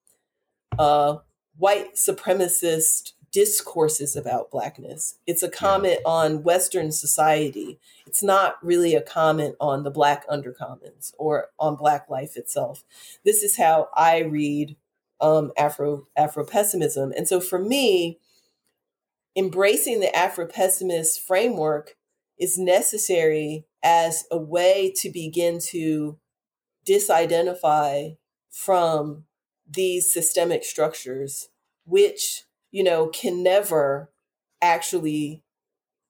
uh, white supremacist discourses about blackness. It's a comment yeah. on Western society. It's not really a comment on the black undercommons or on black life itself. This is how I read um, Afro Afro pessimism, and so for me, embracing the Afro pessimist framework is necessary as a way to begin to disidentify from these systemic structures, which you know, can never actually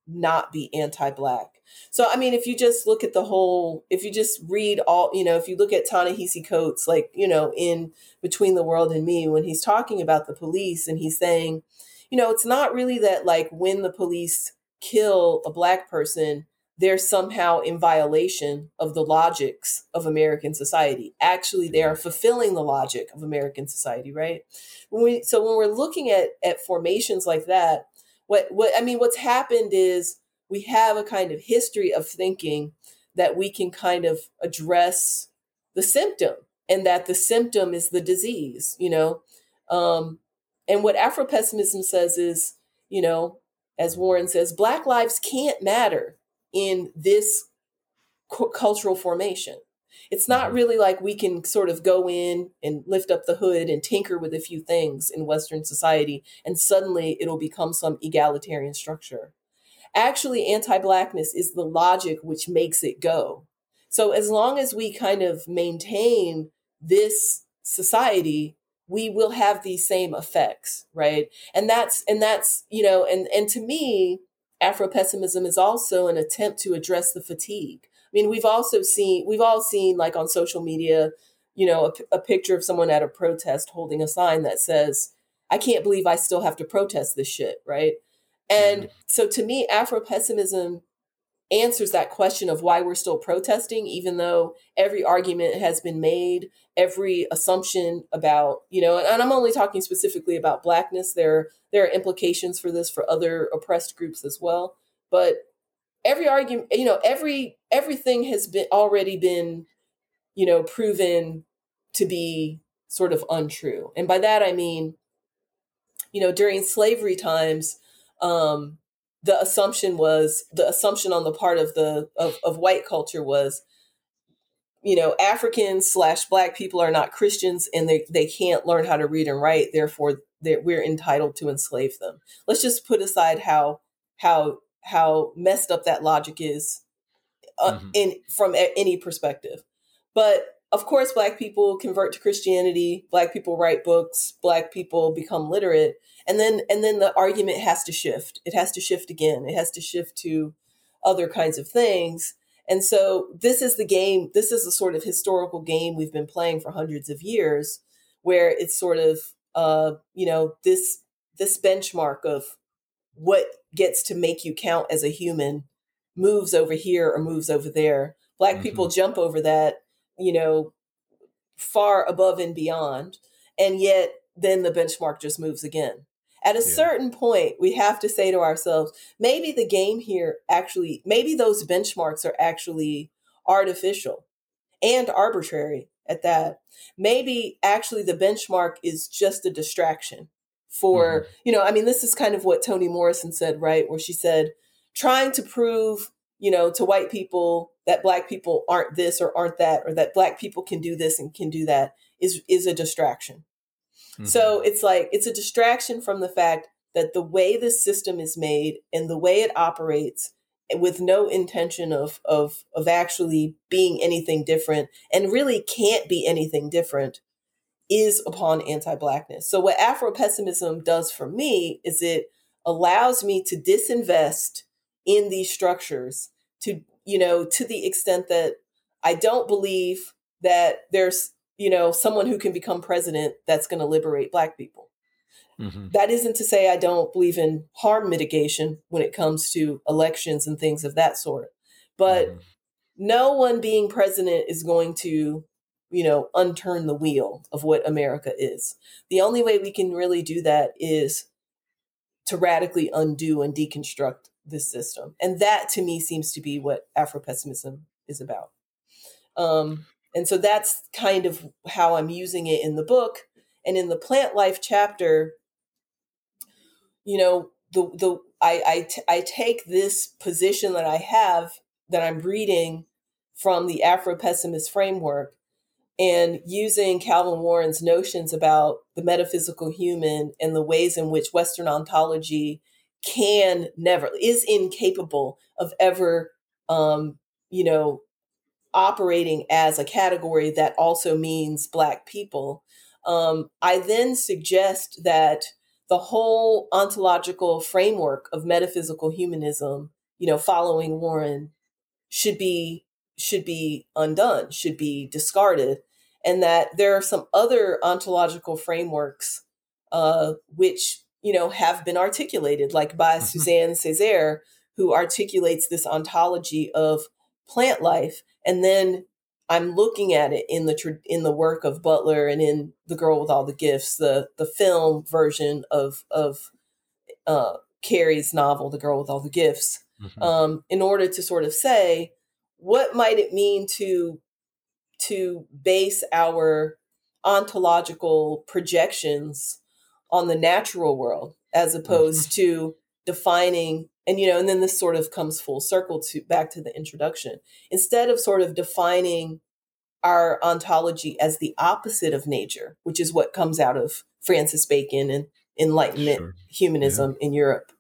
not be anti-black. So I mean, if you just look at the whole, if you just read all, you know, if you look at Ta-Nehisi Coates, like you know, in Between the World and Me, when he's talking about the police and he's saying, you know, it's not really that like when the police kill a black person, they're somehow in violation of the logics of American society. Actually, they are fulfilling the logic of American society, right? When we, so when we're looking at at formations like that, what what I mean, what's happened is we have a kind of history of thinking that we can kind of address the symptom, and that the symptom is the disease, you know. Um, and what Afro pessimism says is, you know, as Warren says, Black lives can't matter in this cultural formation. It's not mm-hmm. really like we can sort of go in and lift up the hood and tinker with a few things in Western society and suddenly it'll become some egalitarian structure. Actually, anti Blackness is the logic which makes it go. So, as long as we kind of maintain this society, we will have these same effects, right? And that's, and that's, you know, and, and to me, Afro pessimism is also an attempt to address the fatigue. I mean, we've also seen, we've all seen like on social media, you know, a, a picture of someone at a protest holding a sign that says, I can't believe I still have to protest this shit, right? And mm-hmm. so to me, Afro pessimism answers that question of why we're still protesting, even though every argument has been made, every assumption about, you know, and I'm only talking specifically about blackness. There, there are implications for this for other oppressed groups as well. But every argument, you know, every everything has been already been, you know, proven to be sort of untrue. And by that I mean, you know, during slavery times, um, the assumption was the assumption on the part of the of, of white culture was you know africans slash black people are not christians and they, they can't learn how to read and write therefore we're entitled to enslave them let's just put aside how how how messed up that logic is uh, mm-hmm. in from any perspective but of course black people convert to christianity black people write books black people become literate and then and then the argument has to shift. It has to shift again. It has to shift to other kinds of things. And so this is the game this is the sort of historical game we've been playing for hundreds of years where it's sort of uh you know this this benchmark of what gets to make you count as a human moves over here or moves over there. Black mm-hmm. people jump over that you know far above and beyond and yet then the benchmark just moves again at a yeah. certain point, we have to say to ourselves, maybe the game here actually, maybe those benchmarks are actually artificial and arbitrary at that. Maybe actually the benchmark is just a distraction for, mm-hmm. you know, I mean, this is kind of what Toni Morrison said, right? Where she said, trying to prove, you know, to white people that black people aren't this or aren't that, or that black people can do this and can do that is is a distraction. Mm-hmm. So it's like it's a distraction from the fact that the way this system is made and the way it operates with no intention of of of actually being anything different and really can't be anything different is upon anti-blackness. So what Afro-pessimism does for me is it allows me to disinvest in these structures to you know to the extent that I don't believe that there's you know someone who can become president that's going to liberate black people. Mm-hmm. That isn't to say I don't believe in harm mitigation when it comes to elections and things of that sort. But mm-hmm. no one being president is going to, you know, unturn the wheel of what America is. The only way we can really do that is to radically undo and deconstruct this system. And that to me seems to be what Afro pessimism is about. Um, and so that's kind of how I'm using it in the book. And in the plant life chapter, you know, the the I I, t- I take this position that I have that I'm reading from the Afro pessimist framework and using Calvin Warren's notions about the metaphysical human and the ways in which Western ontology can never is incapable of ever um, you know operating as a category that also means black people. Um, i then suggest that the whole ontological framework of metaphysical humanism, you know, following Warren should be should be undone, should be discarded, and that there are some other ontological frameworks uh, which you know have been articulated, like by mm-hmm. Suzanne Césaire, who articulates this ontology of plant life, and then I'm looking at it in the in the work of Butler and in The Girl with All the Gifts, the the film version of of uh, Carey's novel, The Girl with All the Gifts, mm-hmm. um, in order to sort of say what might it mean to to base our ontological projections on the natural world as opposed mm-hmm. to defining and you know and then this sort of comes full circle to back to the introduction instead of sort of defining our ontology as the opposite of nature which is what comes out of francis bacon and enlightenment sure. humanism yeah. in europe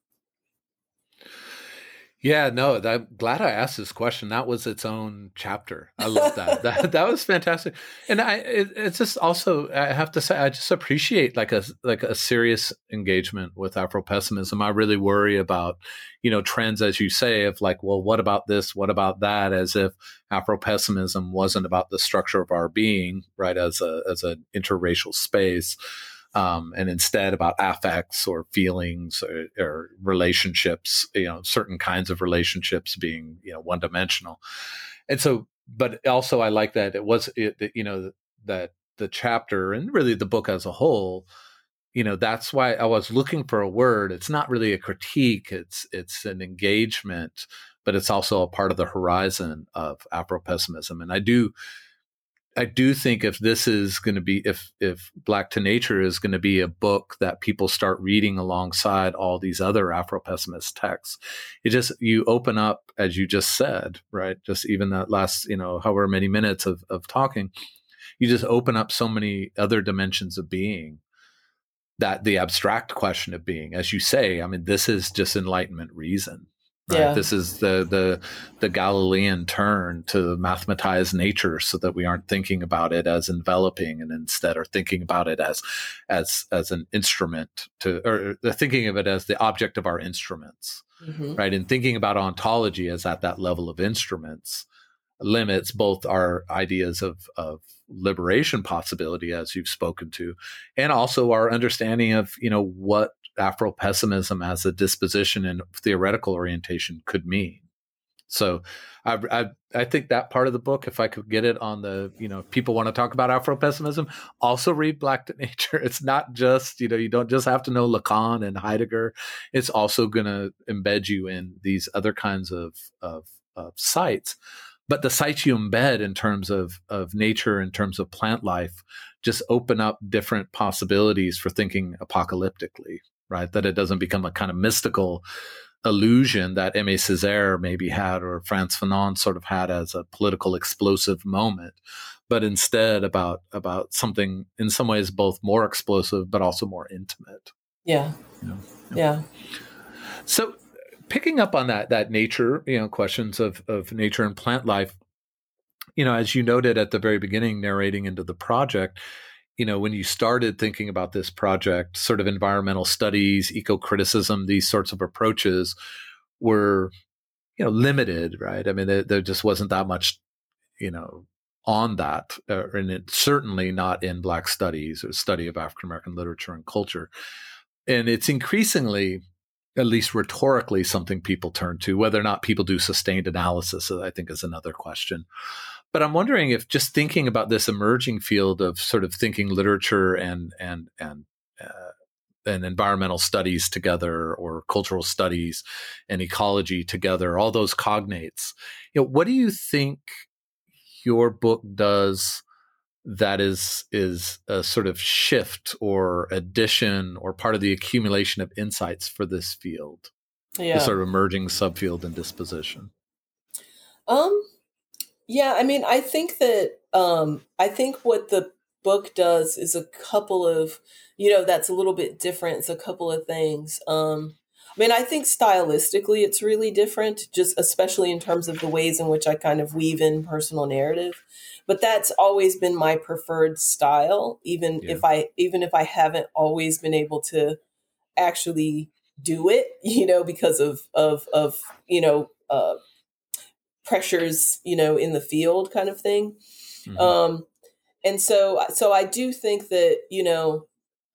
yeah, no, I'm glad I asked this question. That was its own chapter. I love that. that that was fantastic. And I, it, it's just also, I have to say, I just appreciate like a like a serious engagement with Afro pessimism. I really worry about, you know, trends as you say of like, well, what about this? What about that? As if Afro pessimism wasn't about the structure of our being, right? As a as an interracial space um, and instead about affects or feelings or, or, relationships, you know, certain kinds of relationships being, you know, one dimensional. And so, but also I like that it was, it, you know, that the chapter and really the book as a whole, you know, that's why I was looking for a word. It's not really a critique. It's, it's an engagement, but it's also a part of the horizon of Afro pessimism. And I do, I do think if this is going to be if if Black to Nature is going to be a book that people start reading alongside all these other Afro pessimist texts, it just you open up as you just said, right? Just even that last you know however many minutes of of talking, you just open up so many other dimensions of being that the abstract question of being, as you say, I mean, this is just enlightenment reason. Right? Yeah. This is the the the Galilean turn to mathematize nature, so that we aren't thinking about it as enveloping, and instead are thinking about it as as as an instrument to, or thinking of it as the object of our instruments, mm-hmm. right? And thinking about ontology as at that level of instruments limits both our ideas of of liberation possibility, as you've spoken to, and also our understanding of you know what Afro pessimism as a disposition and theoretical orientation could mean. So I, I, I think that part of the book, if I could get it on the, you know, people want to talk about Afro pessimism, also read Black to Nature. It's not just, you know, you don't just have to know Lacan and Heidegger. It's also going to embed you in these other kinds of, of, of sites. But the sites you embed in terms of, of nature, in terms of plant life, just open up different possibilities for thinking apocalyptically right? That it doesn't become a kind of mystical illusion that Aimé Césaire maybe had or Frantz Fanon sort of had as a political explosive moment, but instead about about something in some ways both more explosive but also more intimate. Yeah. You know? yeah. So picking up on that that nature, you know, questions of of nature and plant life. You know, as you noted at the very beginning, narrating into the project, you know, when you started thinking about this project, sort of environmental studies, eco criticism, these sorts of approaches were, you know, limited, right? I mean, there, there just wasn't that much, you know, on that, uh, and it certainly not in Black studies or study of African American literature and culture. And it's increasingly at least rhetorically something people turn to. Whether or not people do sustained analysis, I think, is another question. But I'm wondering if just thinking about this emerging field of sort of thinking literature and and and uh, and environmental studies together, or cultural studies and ecology together, all those cognates. You know, what do you think your book does? that is is a sort of shift or addition or part of the accumulation of insights for this field yeah. the sort of emerging subfield and disposition um yeah i mean i think that um i think what the book does is a couple of you know that's a little bit different it's a couple of things um I mean, I think stylistically it's really different, just especially in terms of the ways in which I kind of weave in personal narrative. But that's always been my preferred style, even yeah. if I even if I haven't always been able to actually do it, you know, because of of of you know uh, pressures, you know, in the field, kind of thing. Mm-hmm. Um, and so so I do think that you know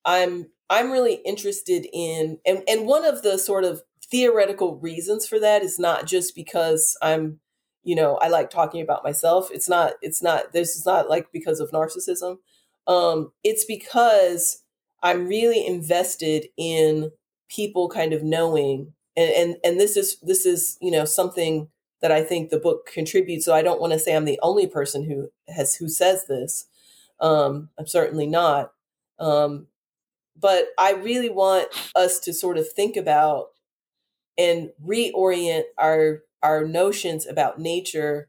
I'm I'm really interested in, and, and one of the sort of theoretical reasons for that is not just because I'm, you know, I like talking about myself. It's not, it's not, this is not like because of narcissism. Um, it's because I'm really invested in people kind of knowing, and, and, and this is, this is, you know, something that I think the book contributes. So I don't want to say I'm the only person who has, who says this. Um, I'm certainly not. Um, but I really want us to sort of think about and reorient our our notions about nature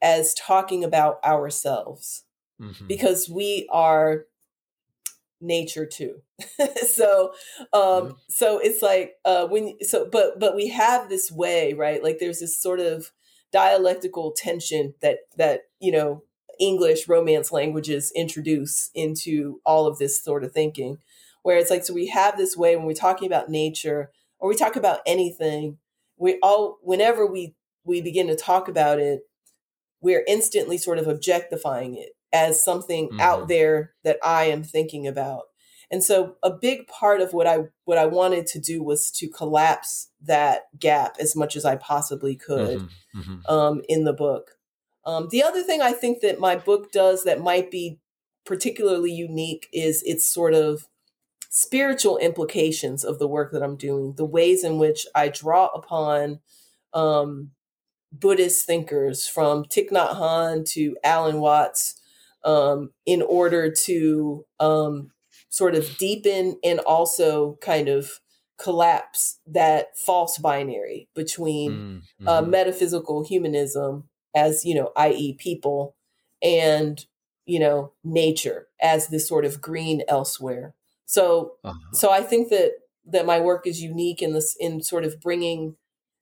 as talking about ourselves mm-hmm. because we are nature too so um mm-hmm. so it's like uh when so but but we have this way right like there's this sort of dialectical tension that that you know english romance languages introduce into all of this sort of thinking where it's like so we have this way when we're talking about nature or we talk about anything we all whenever we we begin to talk about it we're instantly sort of objectifying it as something mm-hmm. out there that i am thinking about and so a big part of what i what i wanted to do was to collapse that gap as much as i possibly could mm-hmm. Mm-hmm. Um, in the book um, the other thing i think that my book does that might be particularly unique is it's sort of spiritual implications of the work that I'm doing, the ways in which I draw upon um, Buddhist thinkers from Thich Nhat Hanh to Alan Watts um, in order to um, sort of deepen and also kind of collapse that false binary between mm, uh, mm-hmm. uh, metaphysical humanism as, you know, i.e., people, and, you know, nature as this sort of green elsewhere. So uh-huh. so I think that that my work is unique in this in sort of bringing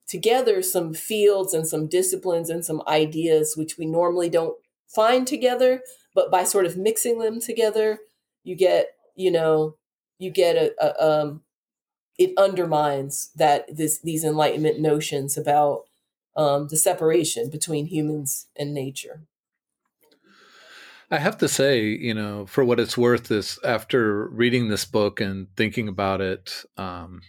together some fields and some disciplines and some ideas which we normally don't find together, but by sort of mixing them together, you get you know you get a, a um, it undermines that this these enlightenment notions about um, the separation between humans and nature. I have to say, you know, for what it's worth, this after reading this book and thinking about it, um,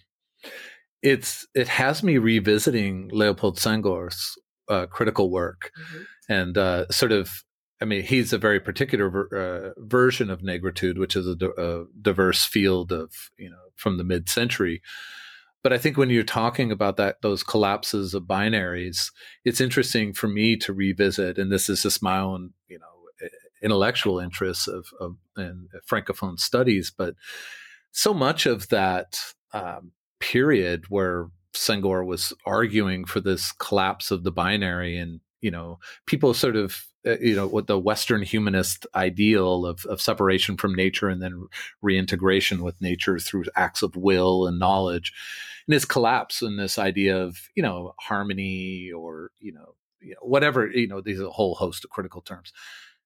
it's it has me revisiting Leopold Senghor's uh, critical work, mm-hmm. and uh, sort of. I mean, he's a very particular uh, version of negritude, which is a, diverse field of you know from the mid-century. But I think when you're talking about that those collapses of binaries, it's interesting for me to revisit, and this is just my own you know intellectual interests of, of francophone studies, but so much of that um, period where Senghor was arguing for this collapse of the binary and you know, people sort of, uh, you know, what the Western humanist ideal of, of separation from nature and then reintegration with nature through acts of will and knowledge, and this collapse in this idea of, you know, harmony or, you know, whatever, you know, these are a whole host of critical terms.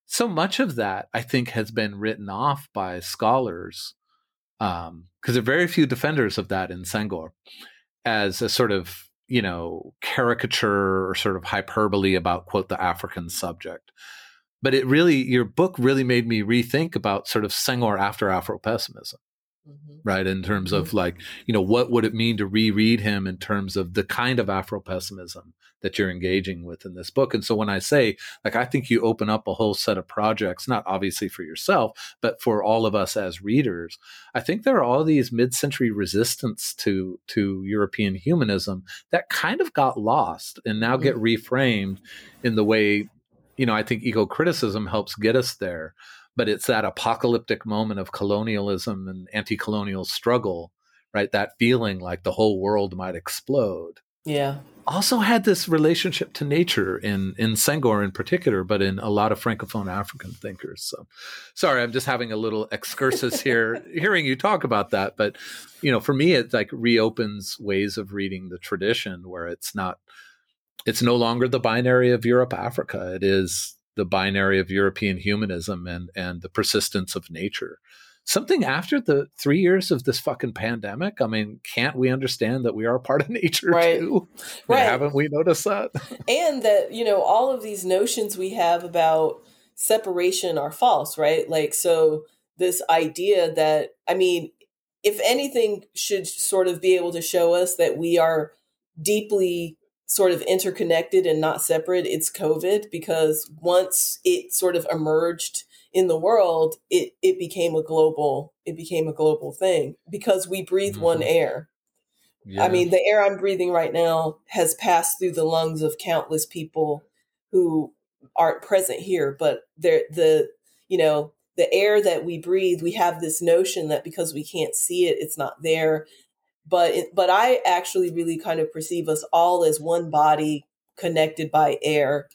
So much of that, I think, has been written off by scholars because um, there are very few defenders of that in Senghor as a sort of you know, caricature or sort of hyperbole about, quote, the African subject. But it really, your book really made me rethink about sort of Senghor after Afro pessimism. Right? In terms of mm-hmm. like, you know, what would it mean to reread him in terms of the kind of Afro pessimism that you're engaging with in this book? And so when I say, like, I think you open up a whole set of projects, not obviously for yourself, but for all of us as readers, I think there are all these mid-century resistance to to European humanism that kind of got lost and now get mm-hmm. reframed in the way you know, I think eco criticism helps get us there but it's that apocalyptic moment of colonialism and anti-colonial struggle right that feeling like the whole world might explode yeah also had this relationship to nature in in Senghor in particular, but in a lot of francophone African thinkers. So, sorry, I'm just having a little excursus here, hearing you talk about that. But you know, for me, it like reopens ways of reading the tradition where it's not, it's no longer the binary of Europe Africa. It is the binary of European humanism and and the persistence of nature. Something after the three years of this fucking pandemic. I mean, can't we understand that we are part of nature right. too? Right. haven't we noticed that? and that, you know, all of these notions we have about separation are false, right? Like, so this idea that, I mean, if anything should sort of be able to show us that we are deeply sort of interconnected and not separate, it's COVID because once it sort of emerged in the world, it it became a global it became a global thing because we breathe mm-hmm. one air. Yeah. I mean, the air I'm breathing right now has passed through the lungs of countless people who aren't present here, but they're the you know the air that we breathe, we have this notion that because we can't see it, it's not there but it, but I actually really kind of perceive us all as one body connected by air.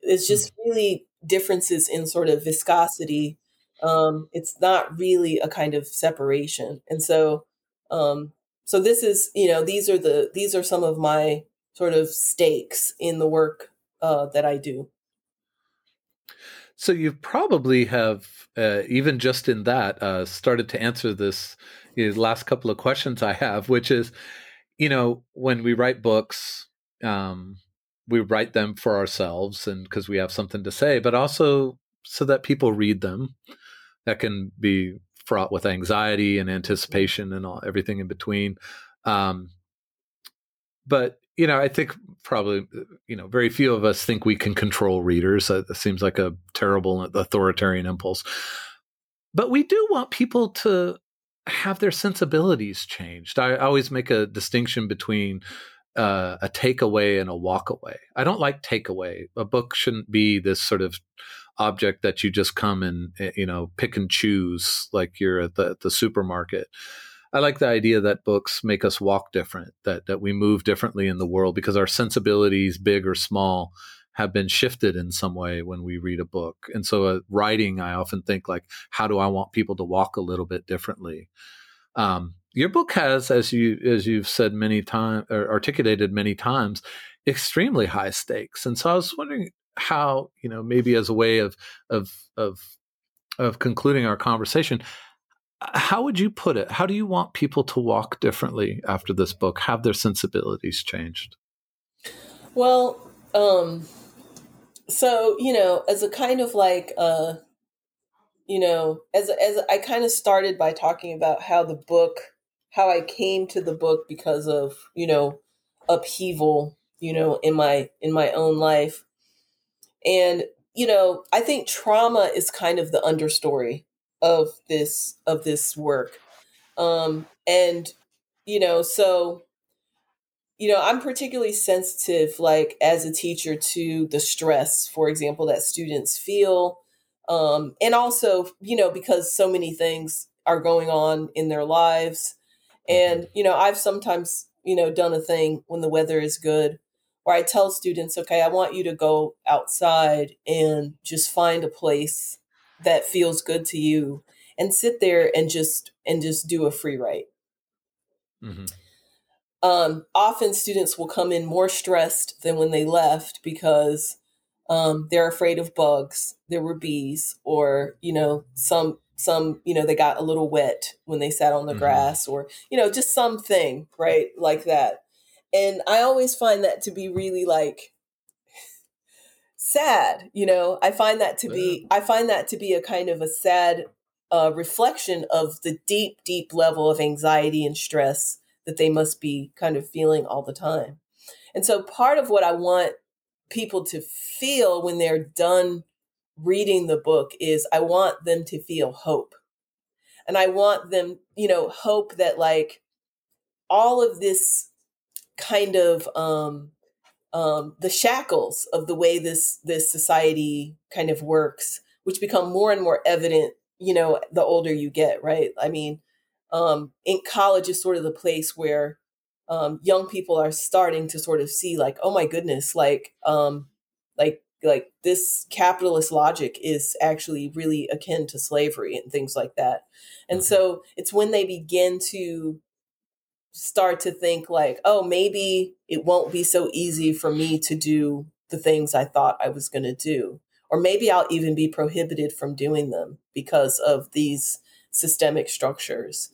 It's just mm. really differences in sort of viscosity. Um, it's not really a kind of separation, and so um, so this is you know these are the these are some of my sort of stakes in the work uh, that I do. So you probably have uh, even just in that uh, started to answer this know, last couple of questions I have, which is, you know, when we write books, um, we write them for ourselves and because we have something to say, but also so that people read them. That can be fraught with anxiety and anticipation and all everything in between. Um, but you know, I think probably you know very few of us think we can control readers. It seems like a terrible authoritarian impulse. But we do want people to have their sensibilities changed. I always make a distinction between uh, a takeaway and a walkaway. I don't like takeaway. A book shouldn't be this sort of object that you just come and eh, you know pick and choose like you're at the, the supermarket. I like the idea that books make us walk different, that that we move differently in the world because our sensibilities, big or small, have been shifted in some way when we read a book. And so, uh, writing, I often think like, how do I want people to walk a little bit differently? Um, your book has, as you as you've said many times, or articulated many times, extremely high stakes. And so, I was wondering how, you know, maybe as a way of of of of concluding our conversation, how would you put it? How do you want people to walk differently after this book? Have their sensibilities changed? Well, um, so you know as a kind of like uh you know as as i kind of started by talking about how the book how i came to the book because of you know upheaval you know in my in my own life. And you know i think trauma is kind of the understory of this of this work. Um and you know so you know, I'm particularly sensitive, like as a teacher, to the stress, for example, that students feel. Um, and also, you know, because so many things are going on in their lives. And, mm-hmm. you know, I've sometimes, you know, done a thing when the weather is good where I tell students, okay, I want you to go outside and just find a place that feels good to you and sit there and just and just do a free write. Mm-hmm. Um, often students will come in more stressed than when they left because um, they're afraid of bugs. There were bees, or you know, some some you know they got a little wet when they sat on the mm-hmm. grass, or you know, just something right like that. And I always find that to be really like sad. You know, I find that to be I find that to be a kind of a sad uh, reflection of the deep, deep level of anxiety and stress that they must be kind of feeling all the time. And so part of what I want people to feel when they're done reading the book is I want them to feel hope. And I want them, you know, hope that like all of this kind of um um the shackles of the way this this society kind of works, which become more and more evident, you know, the older you get, right? I mean, um in college is sort of the place where um, young people are starting to sort of see like, oh my goodness, like, um, like, like this capitalist logic is actually really akin to slavery and things like that. And mm-hmm. so it's when they begin to start to think like, oh, maybe it won't be so easy for me to do the things I thought I was going to do. Or maybe I'll even be prohibited from doing them because of these systemic structures.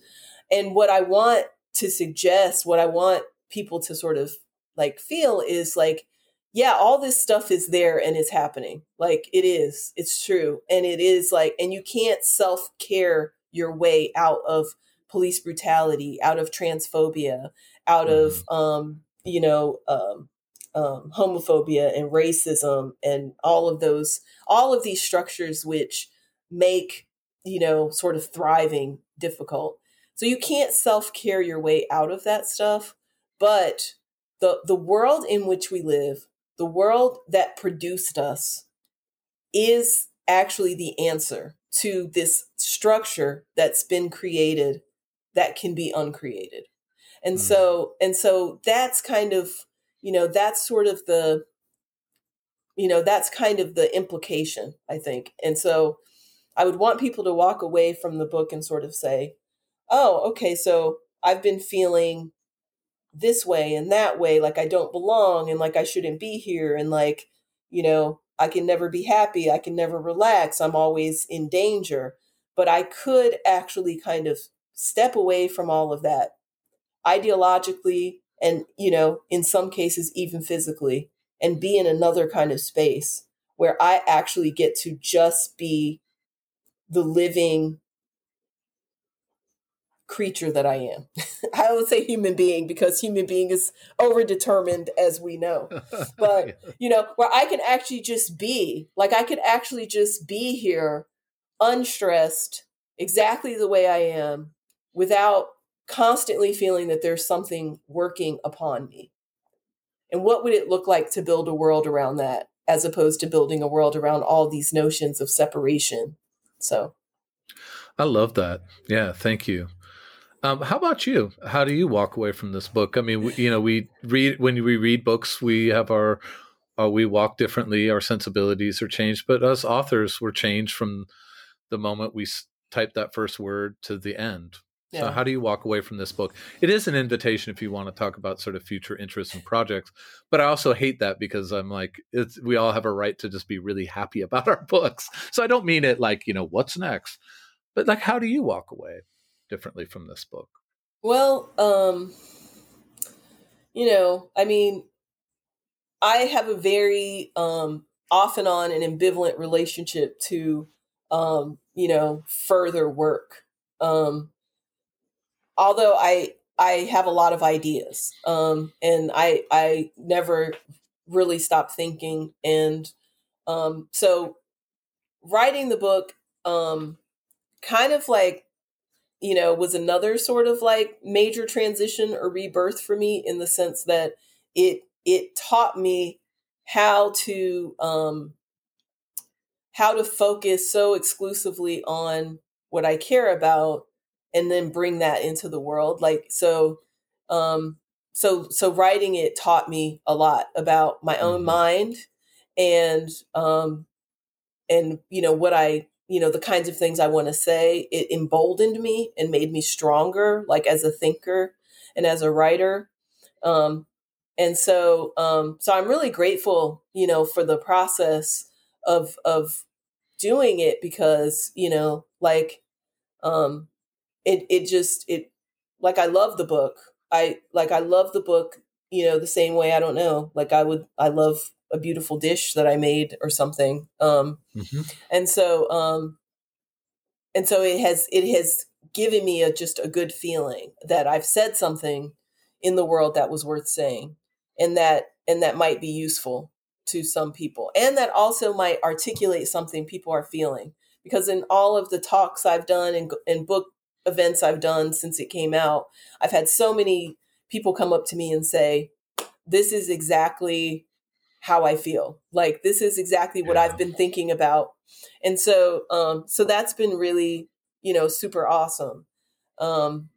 And what I want to suggest what I want people to sort of like feel is like, yeah, all this stuff is there and it's happening. Like it is, it's true. And it is like, and you can't self care your way out of police brutality, out of transphobia, out mm-hmm. of, um, you know, um, um, homophobia and racism and all of those, all of these structures which make, you know, sort of thriving difficult. So you can't self-care your way out of that stuff, but the the world in which we live, the world that produced us is actually the answer to this structure that's been created that can be uncreated. And mm. so and so that's kind of, you know, that's sort of the you know, that's kind of the implication, I think. And so I would want people to walk away from the book and sort of say, oh, okay, so I've been feeling this way and that way, like I don't belong and like I shouldn't be here and like, you know, I can never be happy, I can never relax, I'm always in danger. But I could actually kind of step away from all of that ideologically and, you know, in some cases, even physically, and be in another kind of space where I actually get to just be the living creature that I am. I would say human being because human being is overdetermined as we know. But, you know, where I can actually just be, like I could actually just be here unstressed, exactly the way I am, without constantly feeling that there's something working upon me. And what would it look like to build a world around that as opposed to building a world around all these notions of separation? So I love that. Yeah, thank you. Um, how about you? How do you walk away from this book? I mean, we, you know, we read when we read books, we have our, uh, we walk differently. Our sensibilities are changed, but us authors were changed from the moment we type that first word to the end. Yeah. So, how do you walk away from this book? It is an invitation if you want to talk about sort of future interests and projects, but I also hate that because I'm like, it's we all have a right to just be really happy about our books. So I don't mean it like you know what's next, but like, how do you walk away? differently from this book? Well, um, you know, I mean, I have a very um, off and on and ambivalent relationship to, um, you know, further work. Um, although I I have a lot of ideas, um, and I I never really stop thinking, and um, so writing the book um, kind of like you know, was another sort of like major transition or rebirth for me in the sense that it it taught me how to um how to focus so exclusively on what I care about and then bring that into the world. Like so um so so writing it taught me a lot about my own mm-hmm. mind and um and you know what I you know the kinds of things I want to say. It emboldened me and made me stronger, like as a thinker and as a writer. Um, and so um, so I'm really grateful, you know, for the process of of doing it because you know like um it it just it like I love the book. I like I love the book, you know, the same way I don't know, like I would I love a beautiful dish that I made or something. Um mm-hmm. and so um and so it has it has given me a just a good feeling that I've said something in the world that was worth saying and that and that might be useful to some people and that also might articulate something people are feeling because in all of the talks I've done and, and book events I've done since it came out I've had so many people come up to me and say this is exactly how I feel. Like this is exactly what yeah. I've been thinking about. And so um so that's been really you know super awesome. Um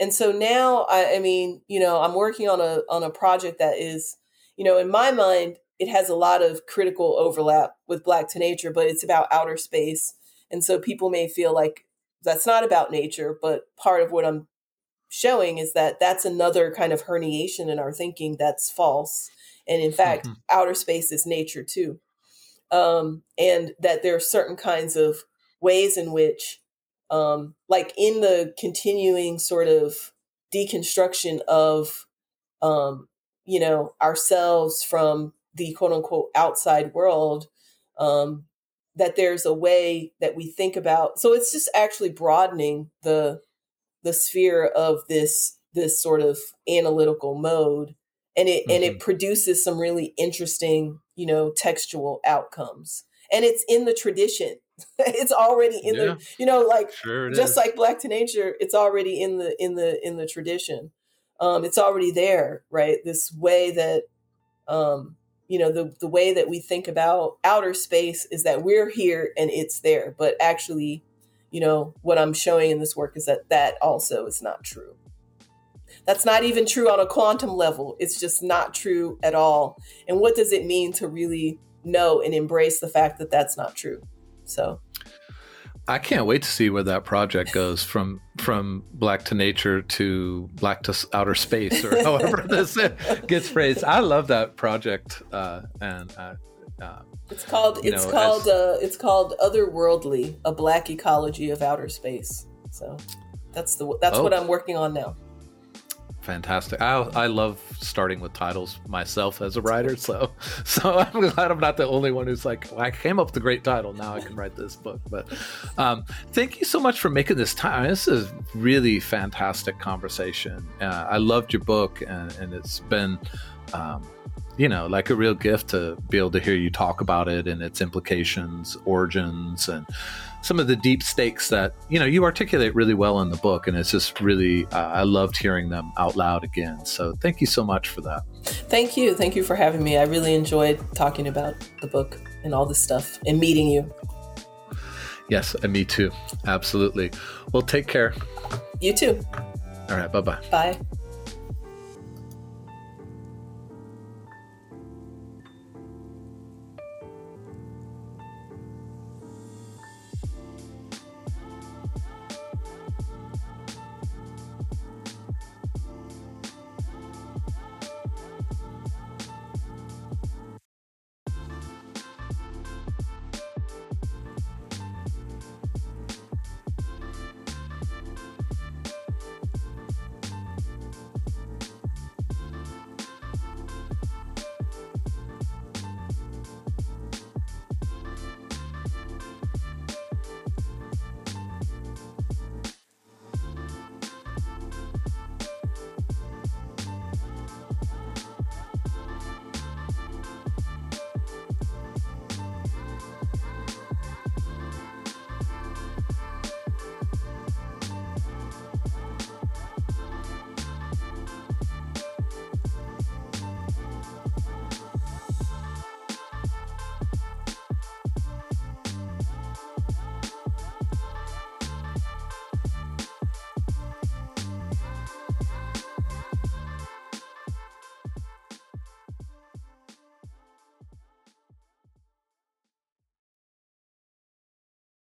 and so now I, I mean you know i'm working on a on a project that is you know in my mind it has a lot of critical overlap with black to nature but it's about outer space. And so people may feel like that's not about nature but part of what i'm showing is that that's another kind of herniation in our thinking that's false and in fact mm-hmm. outer space is nature too um, and that there are certain kinds of ways in which um, like in the continuing sort of deconstruction of um, you know ourselves from the quote unquote outside world um, that there's a way that we think about so it's just actually broadening the the sphere of this this sort of analytical mode and it mm-hmm. and it mm-hmm. produces some really interesting you know textual outcomes and it's in the tradition it's already in yeah. the you know like sure just is. like black to nature it's already in the in the in the tradition um it's already there right this way that um you know the the way that we think about outer space is that we're here and it's there. But actually you know what i'm showing in this work is that that also is not true. That's not even true on a quantum level. It's just not true at all. And what does it mean to really know and embrace the fact that that's not true? So I can't wait to see where that project goes from from black to nature to black to outer space or however this gets phrased. I love that project, uh, and uh, uh, it's called it's know, called as, uh, it's called otherworldly, a black ecology of outer space. So that's the that's oh. what I'm working on now fantastic. I, I love starting with titles myself as a writer, so so I'm glad I'm not the only one who's like, well, I came up with a great title. Now I can write this book. But um, thank you so much for making this time. This is really fantastic conversation. Uh, I loved your book, and, and it's been. Um, you know, like a real gift to be able to hear you talk about it and its implications, origins, and some of the deep stakes that you know you articulate really well in the book and it's just really uh, i loved hearing them out loud again. So thank you so much for that. Thank you. Thank you for having me. I really enjoyed talking about the book and all this stuff and meeting you. Yes and me too. Absolutely. Well take care. You too. All right bye-bye. Bye